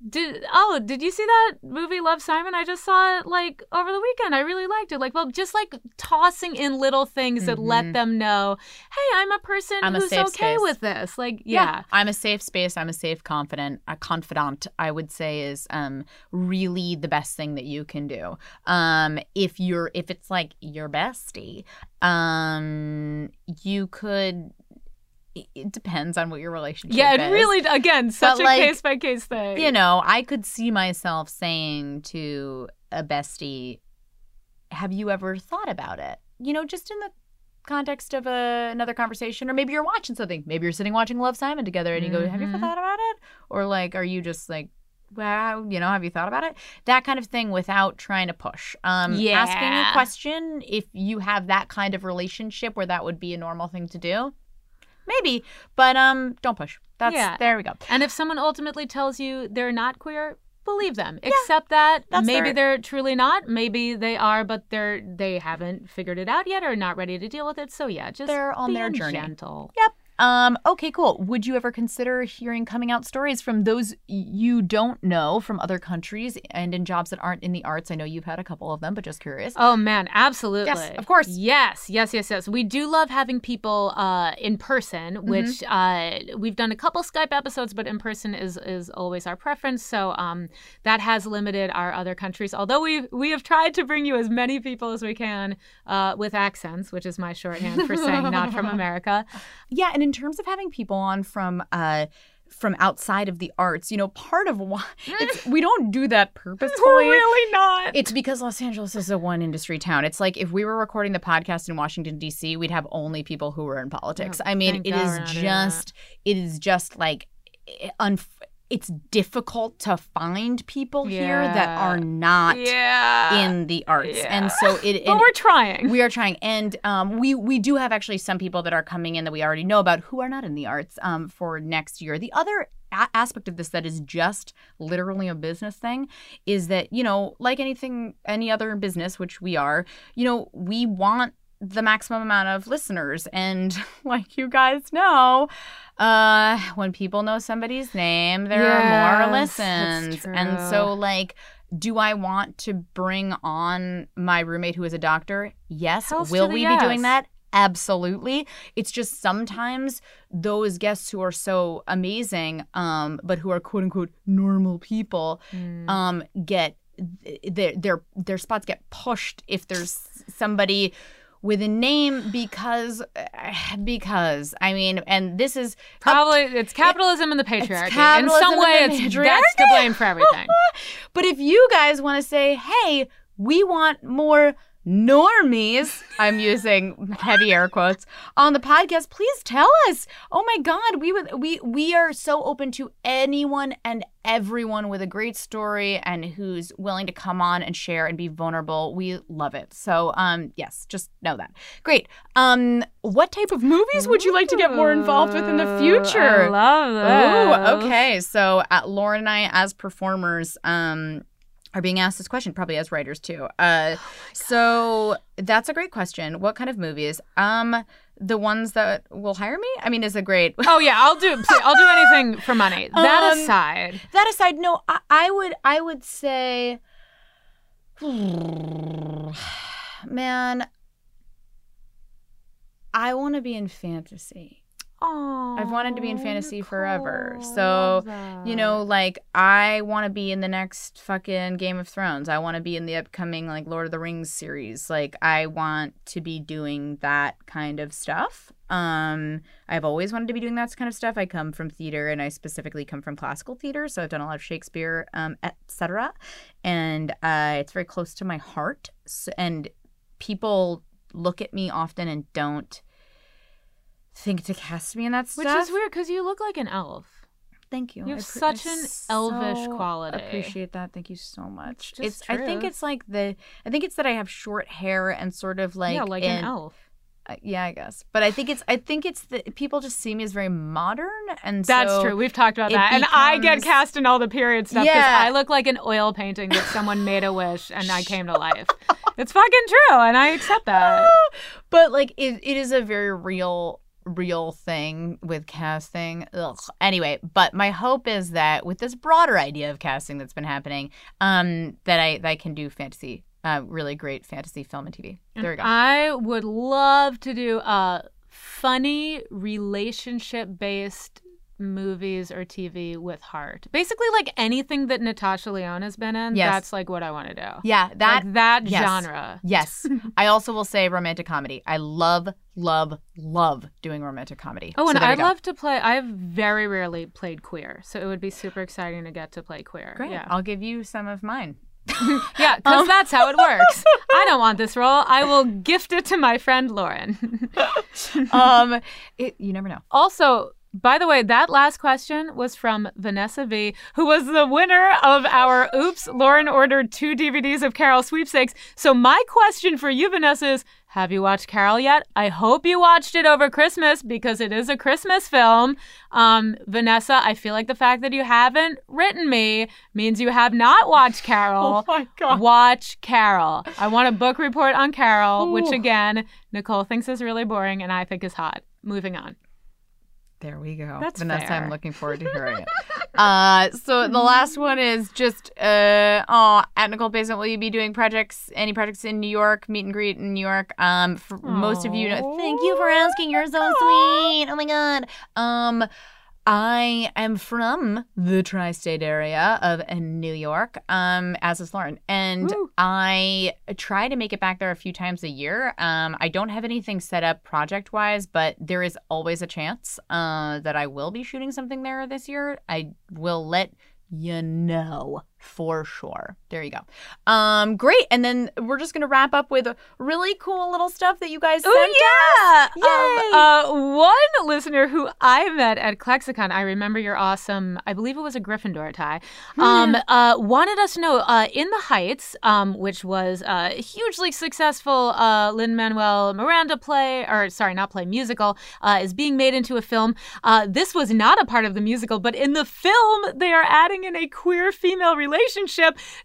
did oh did you see that movie love simon i just saw it like over the weekend i really liked it like well just like tossing in little things that let them know hey i'm a person Mm-hmm. I'm who's safe okay space. with this like yeah, I'm a safe space. I'm a safe confident. A confidant, I would say, is um really the best thing that you can do. Um, if you're if it's like your bestie, um, you could. It- depends on what your relationship yeah it is. really again such a like, case by case thing you know, I could see myself saying to a bestie, "Have you ever thought about it?" You know, just in the context of a, another conversation, or maybe you're watching something. Maybe you're sitting watching Love Simon together, and you go, "Have you ever Mhm. thought about it?" Or like, are you just like, "Wow, you know, have you thought about it?" That kind of thing, without trying to push. Um, yeah. asking a question if you have that kind of relationship where that would be a normal thing to do. Maybe, but um, don't push. That's Yeah. there we go. And if someone ultimately tells you they're not queer, believe them. Accept that. maybe their- they're truly not. Maybe they are, but they're they haven't figured it out yet or not ready to deal with it. So yeah, just They're on their journey. Gentle. Yep. Um, okay, cool. Would you ever consider hearing coming out stories from those you don't know from other countries and in jobs that aren't in the arts? I know you've had a couple of them, but just curious. Oh man, absolutely. Yes, of course. Yes, yes, yes, yes. We do love having people uh, in person, Mm-hmm. which uh, we've done a couple Skype episodes, but in person is is always our preference. So um, that has limited our other countries. Although we we have tried to bring you as many people as we can uh, with accents, which is my shorthand for saying not from America. Yeah, and in terms of having people on from uh from outside of the arts, you know, part of why it's, we don't do that purposefully. really not. It's because Los Angeles is a one industry town. It's like if we were recording the podcast in Washington D.C., we'd have only people who were in politics. I mean, it God is we're not doing just it is just like eh, un- it's difficult to find people here that are not yeah. in the arts. And so it but we're trying. we are trying, and um, we we do have actually some people that are coming in that we already know about who are not in the arts um, for next year. The other a- aspect of this that is just literally a business thing is that you know, like anything, any other business, which we are, you know, we want the maximum amount of listeners, and like you guys know. Uh, when people know somebody's name, there are more Yes, listens. And so, like, do I want to bring on my roommate who is a doctor? Yes. Hells Will we be doing that? Absolutely. It's just sometimes those guests who are so amazing, um, but who are quote unquote normal people, Mm. um, get their their their spots get pushed if there's somebody with a name because because I mean, and this is Probably it's capitalism and the patriarchy. In some way, it's that's to blame for everything. But if you guys want to say, hey, we want more normies, I'm using heavy air quotes, on the podcast, please tell us. Oh my God, we would we we are so open to anyone and everyone with a great story and who's willing to come on and share and be vulnerable. We love it. So um yes, just know that. Great. Um what type of movies would you like to get more involved with in the future? I love that. Ooh, okay. So uh, Lauren and I, as performers, um, are being asked this question, probably as writers too. Uh, so that's a great question. What kind of movies? Um, the ones that will hire me. I mean, is a great. Oh yeah, I'll do. I'll do anything for money. That Um, aside, that aside, no, I, I would, I would say, man, I want to be in fantasy. Oh, I've wanted to be in fantasy forever. So, you know, like I want to be in the next fucking Game of Thrones. I want to be in the upcoming like Lord of the Rings series. Like I want to be doing that kind of stuff. Um, I've always wanted to be doing that kind of stuff. I come from theater and I specifically come from classical theater, so I've done a lot of Shakespeare, um, etc. And uh, it's very close to my heart. S and people look at me often and don't think to cast me in that stuff. which is weird because you look like an elf. Thank you. You have I such an elvish so quality. Appreciate that. Thank you so much. It's just I think it's like the. I think it's that I have short hair and sort of like yeah, like in- an elf. uh, yeah, I guess. But I think it's. I think it's that people just see me as very modern, and That's so true. We've talked about that, and I get cast in all the period stuff because Yeah. I look like an oil painting that someone made a wish and I came to life. It's fucking true, and I accept that. but like it, it is a very real real thing with casting. Ugh. anyway but my hope is that with this broader idea of casting that's been happening um that i that i can do fantasy uh really great fantasy film and tv there we go. I would love to do a funny relationship based movies or TV with heart. Basically, like anything that Natasha Lyonne has been in. Yes. That's like what I want to do. yeah that like that yes. genre. yes i also will say romantic comedy i love love love doing romantic comedy Oh, and I'd love to play. I've very rarely played queer, so it would be super exciting to get to play queer. great Yeah, i'll give you some of mine yeah, because that's how it works. I don't want this role. I will gift it to my friend Lauren. um it, you never know Also, by the way, that last question was from Vanessa V, who was the winner of our Oops, Lauren ordered two DVDs of Carol sweepstakes. So, my question for you, Vanessa, is Have you watched Carol yet? I hope you watched it over Christmas because it is a Christmas film. Um, Vanessa, I feel like the fact that you haven't written me means you have not watched Carol. Oh my God. Watch Carol. I want a book report on Carol, which again, Nicole thinks is really boring and I think is hot. Moving on. There we go. That's Vanessa, fair. I'm looking forward to hearing it. Uh, so the last one is just, uh, oh, at Nicole Pacent, will you be doing projects, any projects in New York, meet and greet in New York? Um, for most of you, know, thank you for asking. You're so sweet. Oh my God. Um, I am from the tri-state area of New York, um, as is Lauren, and I try to make it back there a few times a year. Um, I don't have anything set up project-wise, but there is always a chance uh, that I will be shooting something there this year. I will let you know for sure. There you go. Um, great. And then we're just gonna wrap up with really cool little stuff that you guys sent Oh us. yeah! Yay! Um, uh, one listener who I met at ClexaCon, I remember your awesome. I believe it was a Gryffindor tie. Um, uh, wanted us to know uh, in the Heights, um, which was a hugely successful uh, Lin Manuel Miranda play, or sorry, not play musical, uh, is being made into a film. Uh, this was not a part of the musical, but in the film they are adding in a queer female relationship.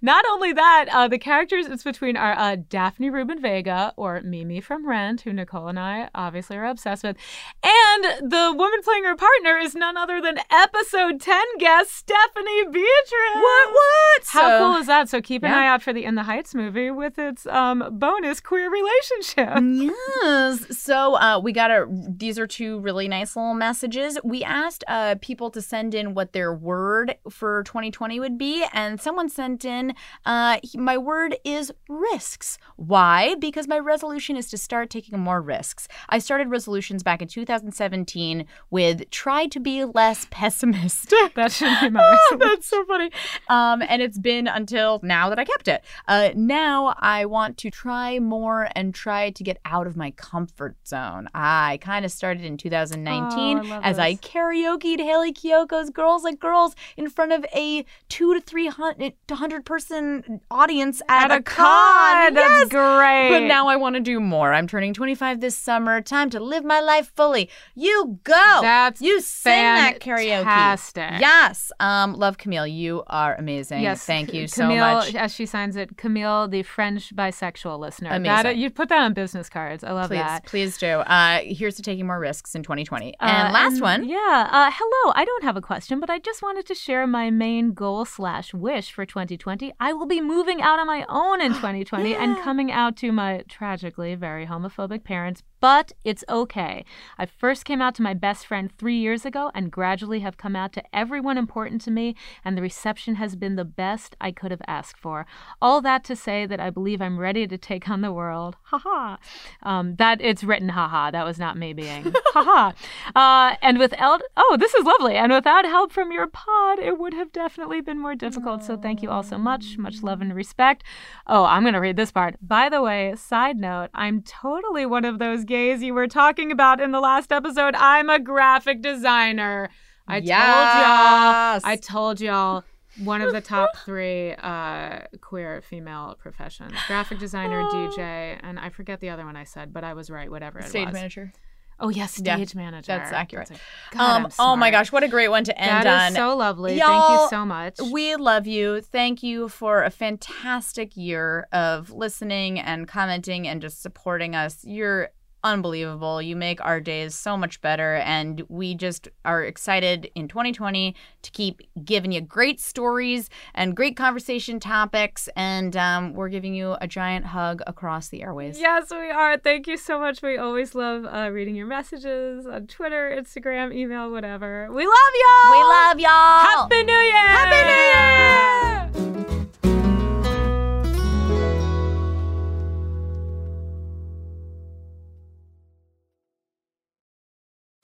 Not only that, uh, the characters it's between are uh, Daphne Rubin Vega or Mimi from Rent, who Nicole and I obviously are obsessed with, and the woman playing her partner is none other than episode ten guest Stephanie Beatriz. What? What? How So- cool is that? So keep an Yeah. eye out for the In the Heights movie with its um, bonus queer relationship. Yes. So uh, we got a. These are two really nice little messages. We asked uh, people to send in what their word for 2020 would be, and someone sent in, uh, "My word is risks." Why? Because my resolution is to start taking more risks. I started resolutions back in 2017 with try to be less pessimist. that should be my resolution. That's so funny. Um, and it's been until now that I kept it. Uh, now I want to try more and try to get out of my comfort zone. I kind of started in 2019 Oh, I as I this. karaoke'd Hayley Kiyoko's "Girls Like Girls" in front of a two to three hundred hundred person audience at, At a con. con. That's Yes! great. But now I want to do more. I'm turning 25 this summer. Time to live my life fully. You go. That's you sing that karaoke. fantastic. Yes. Um, love Camille. You are amazing. Yes, Thank you so Camille, much. As she signs it, Camille, the French bisexual listener. Amazing. That, you put that on business cards. I love Please, that. please do. Uh, here's to taking more risks in 2020. Uh, And last one. Yeah. Uh, hello. I don't have a question, but I just wanted to share my main goal slash wish for 2020. I will be moving out on my own in 2020 and coming out to my tragically very homophobic parents. But it's okay. I first came out to my best friend three years ago and gradually have come out to everyone important to me, and the reception has been the best I could have asked for. All that to say that I believe I'm ready to take on the world. Ha ha. Um, that it's written ha ha. That was not me being ha ha. Uh, and with El- oh, this is lovely. And without help from your pod, it would have definitely been more difficult. So thank you all so much. Much love and respect. Oh, I'm gonna read this part. By the way, side note, I'm totally one of those gays you were talking about in the last episode. I'm a graphic designer. I Yes. told y'all. I told y'all. One of the top three uh, queer female professions: graphic designer, DJ, and I forget the other one I said, but I was right. Whatever it Stage was. manager. Oh yes, Yeah, manager. that's accurate. That's a- God, Um, oh my gosh, what a great one to end That on. is so lovely. Thank Y'all, you so much. We love you. Thank you for a fantastic year of listening and commenting and just supporting us. You're unbelievable. You make our days so much better. And we just are excited in 2020 to keep giving you great stories and great conversation topics. And um, we're giving you a giant hug across the airways. Yes, we are. Thank you so much. We always love uh, reading your messages on Twitter, Instagram, email, whatever. We love y'all. We love y'all. Happy New Year. Happy New Year.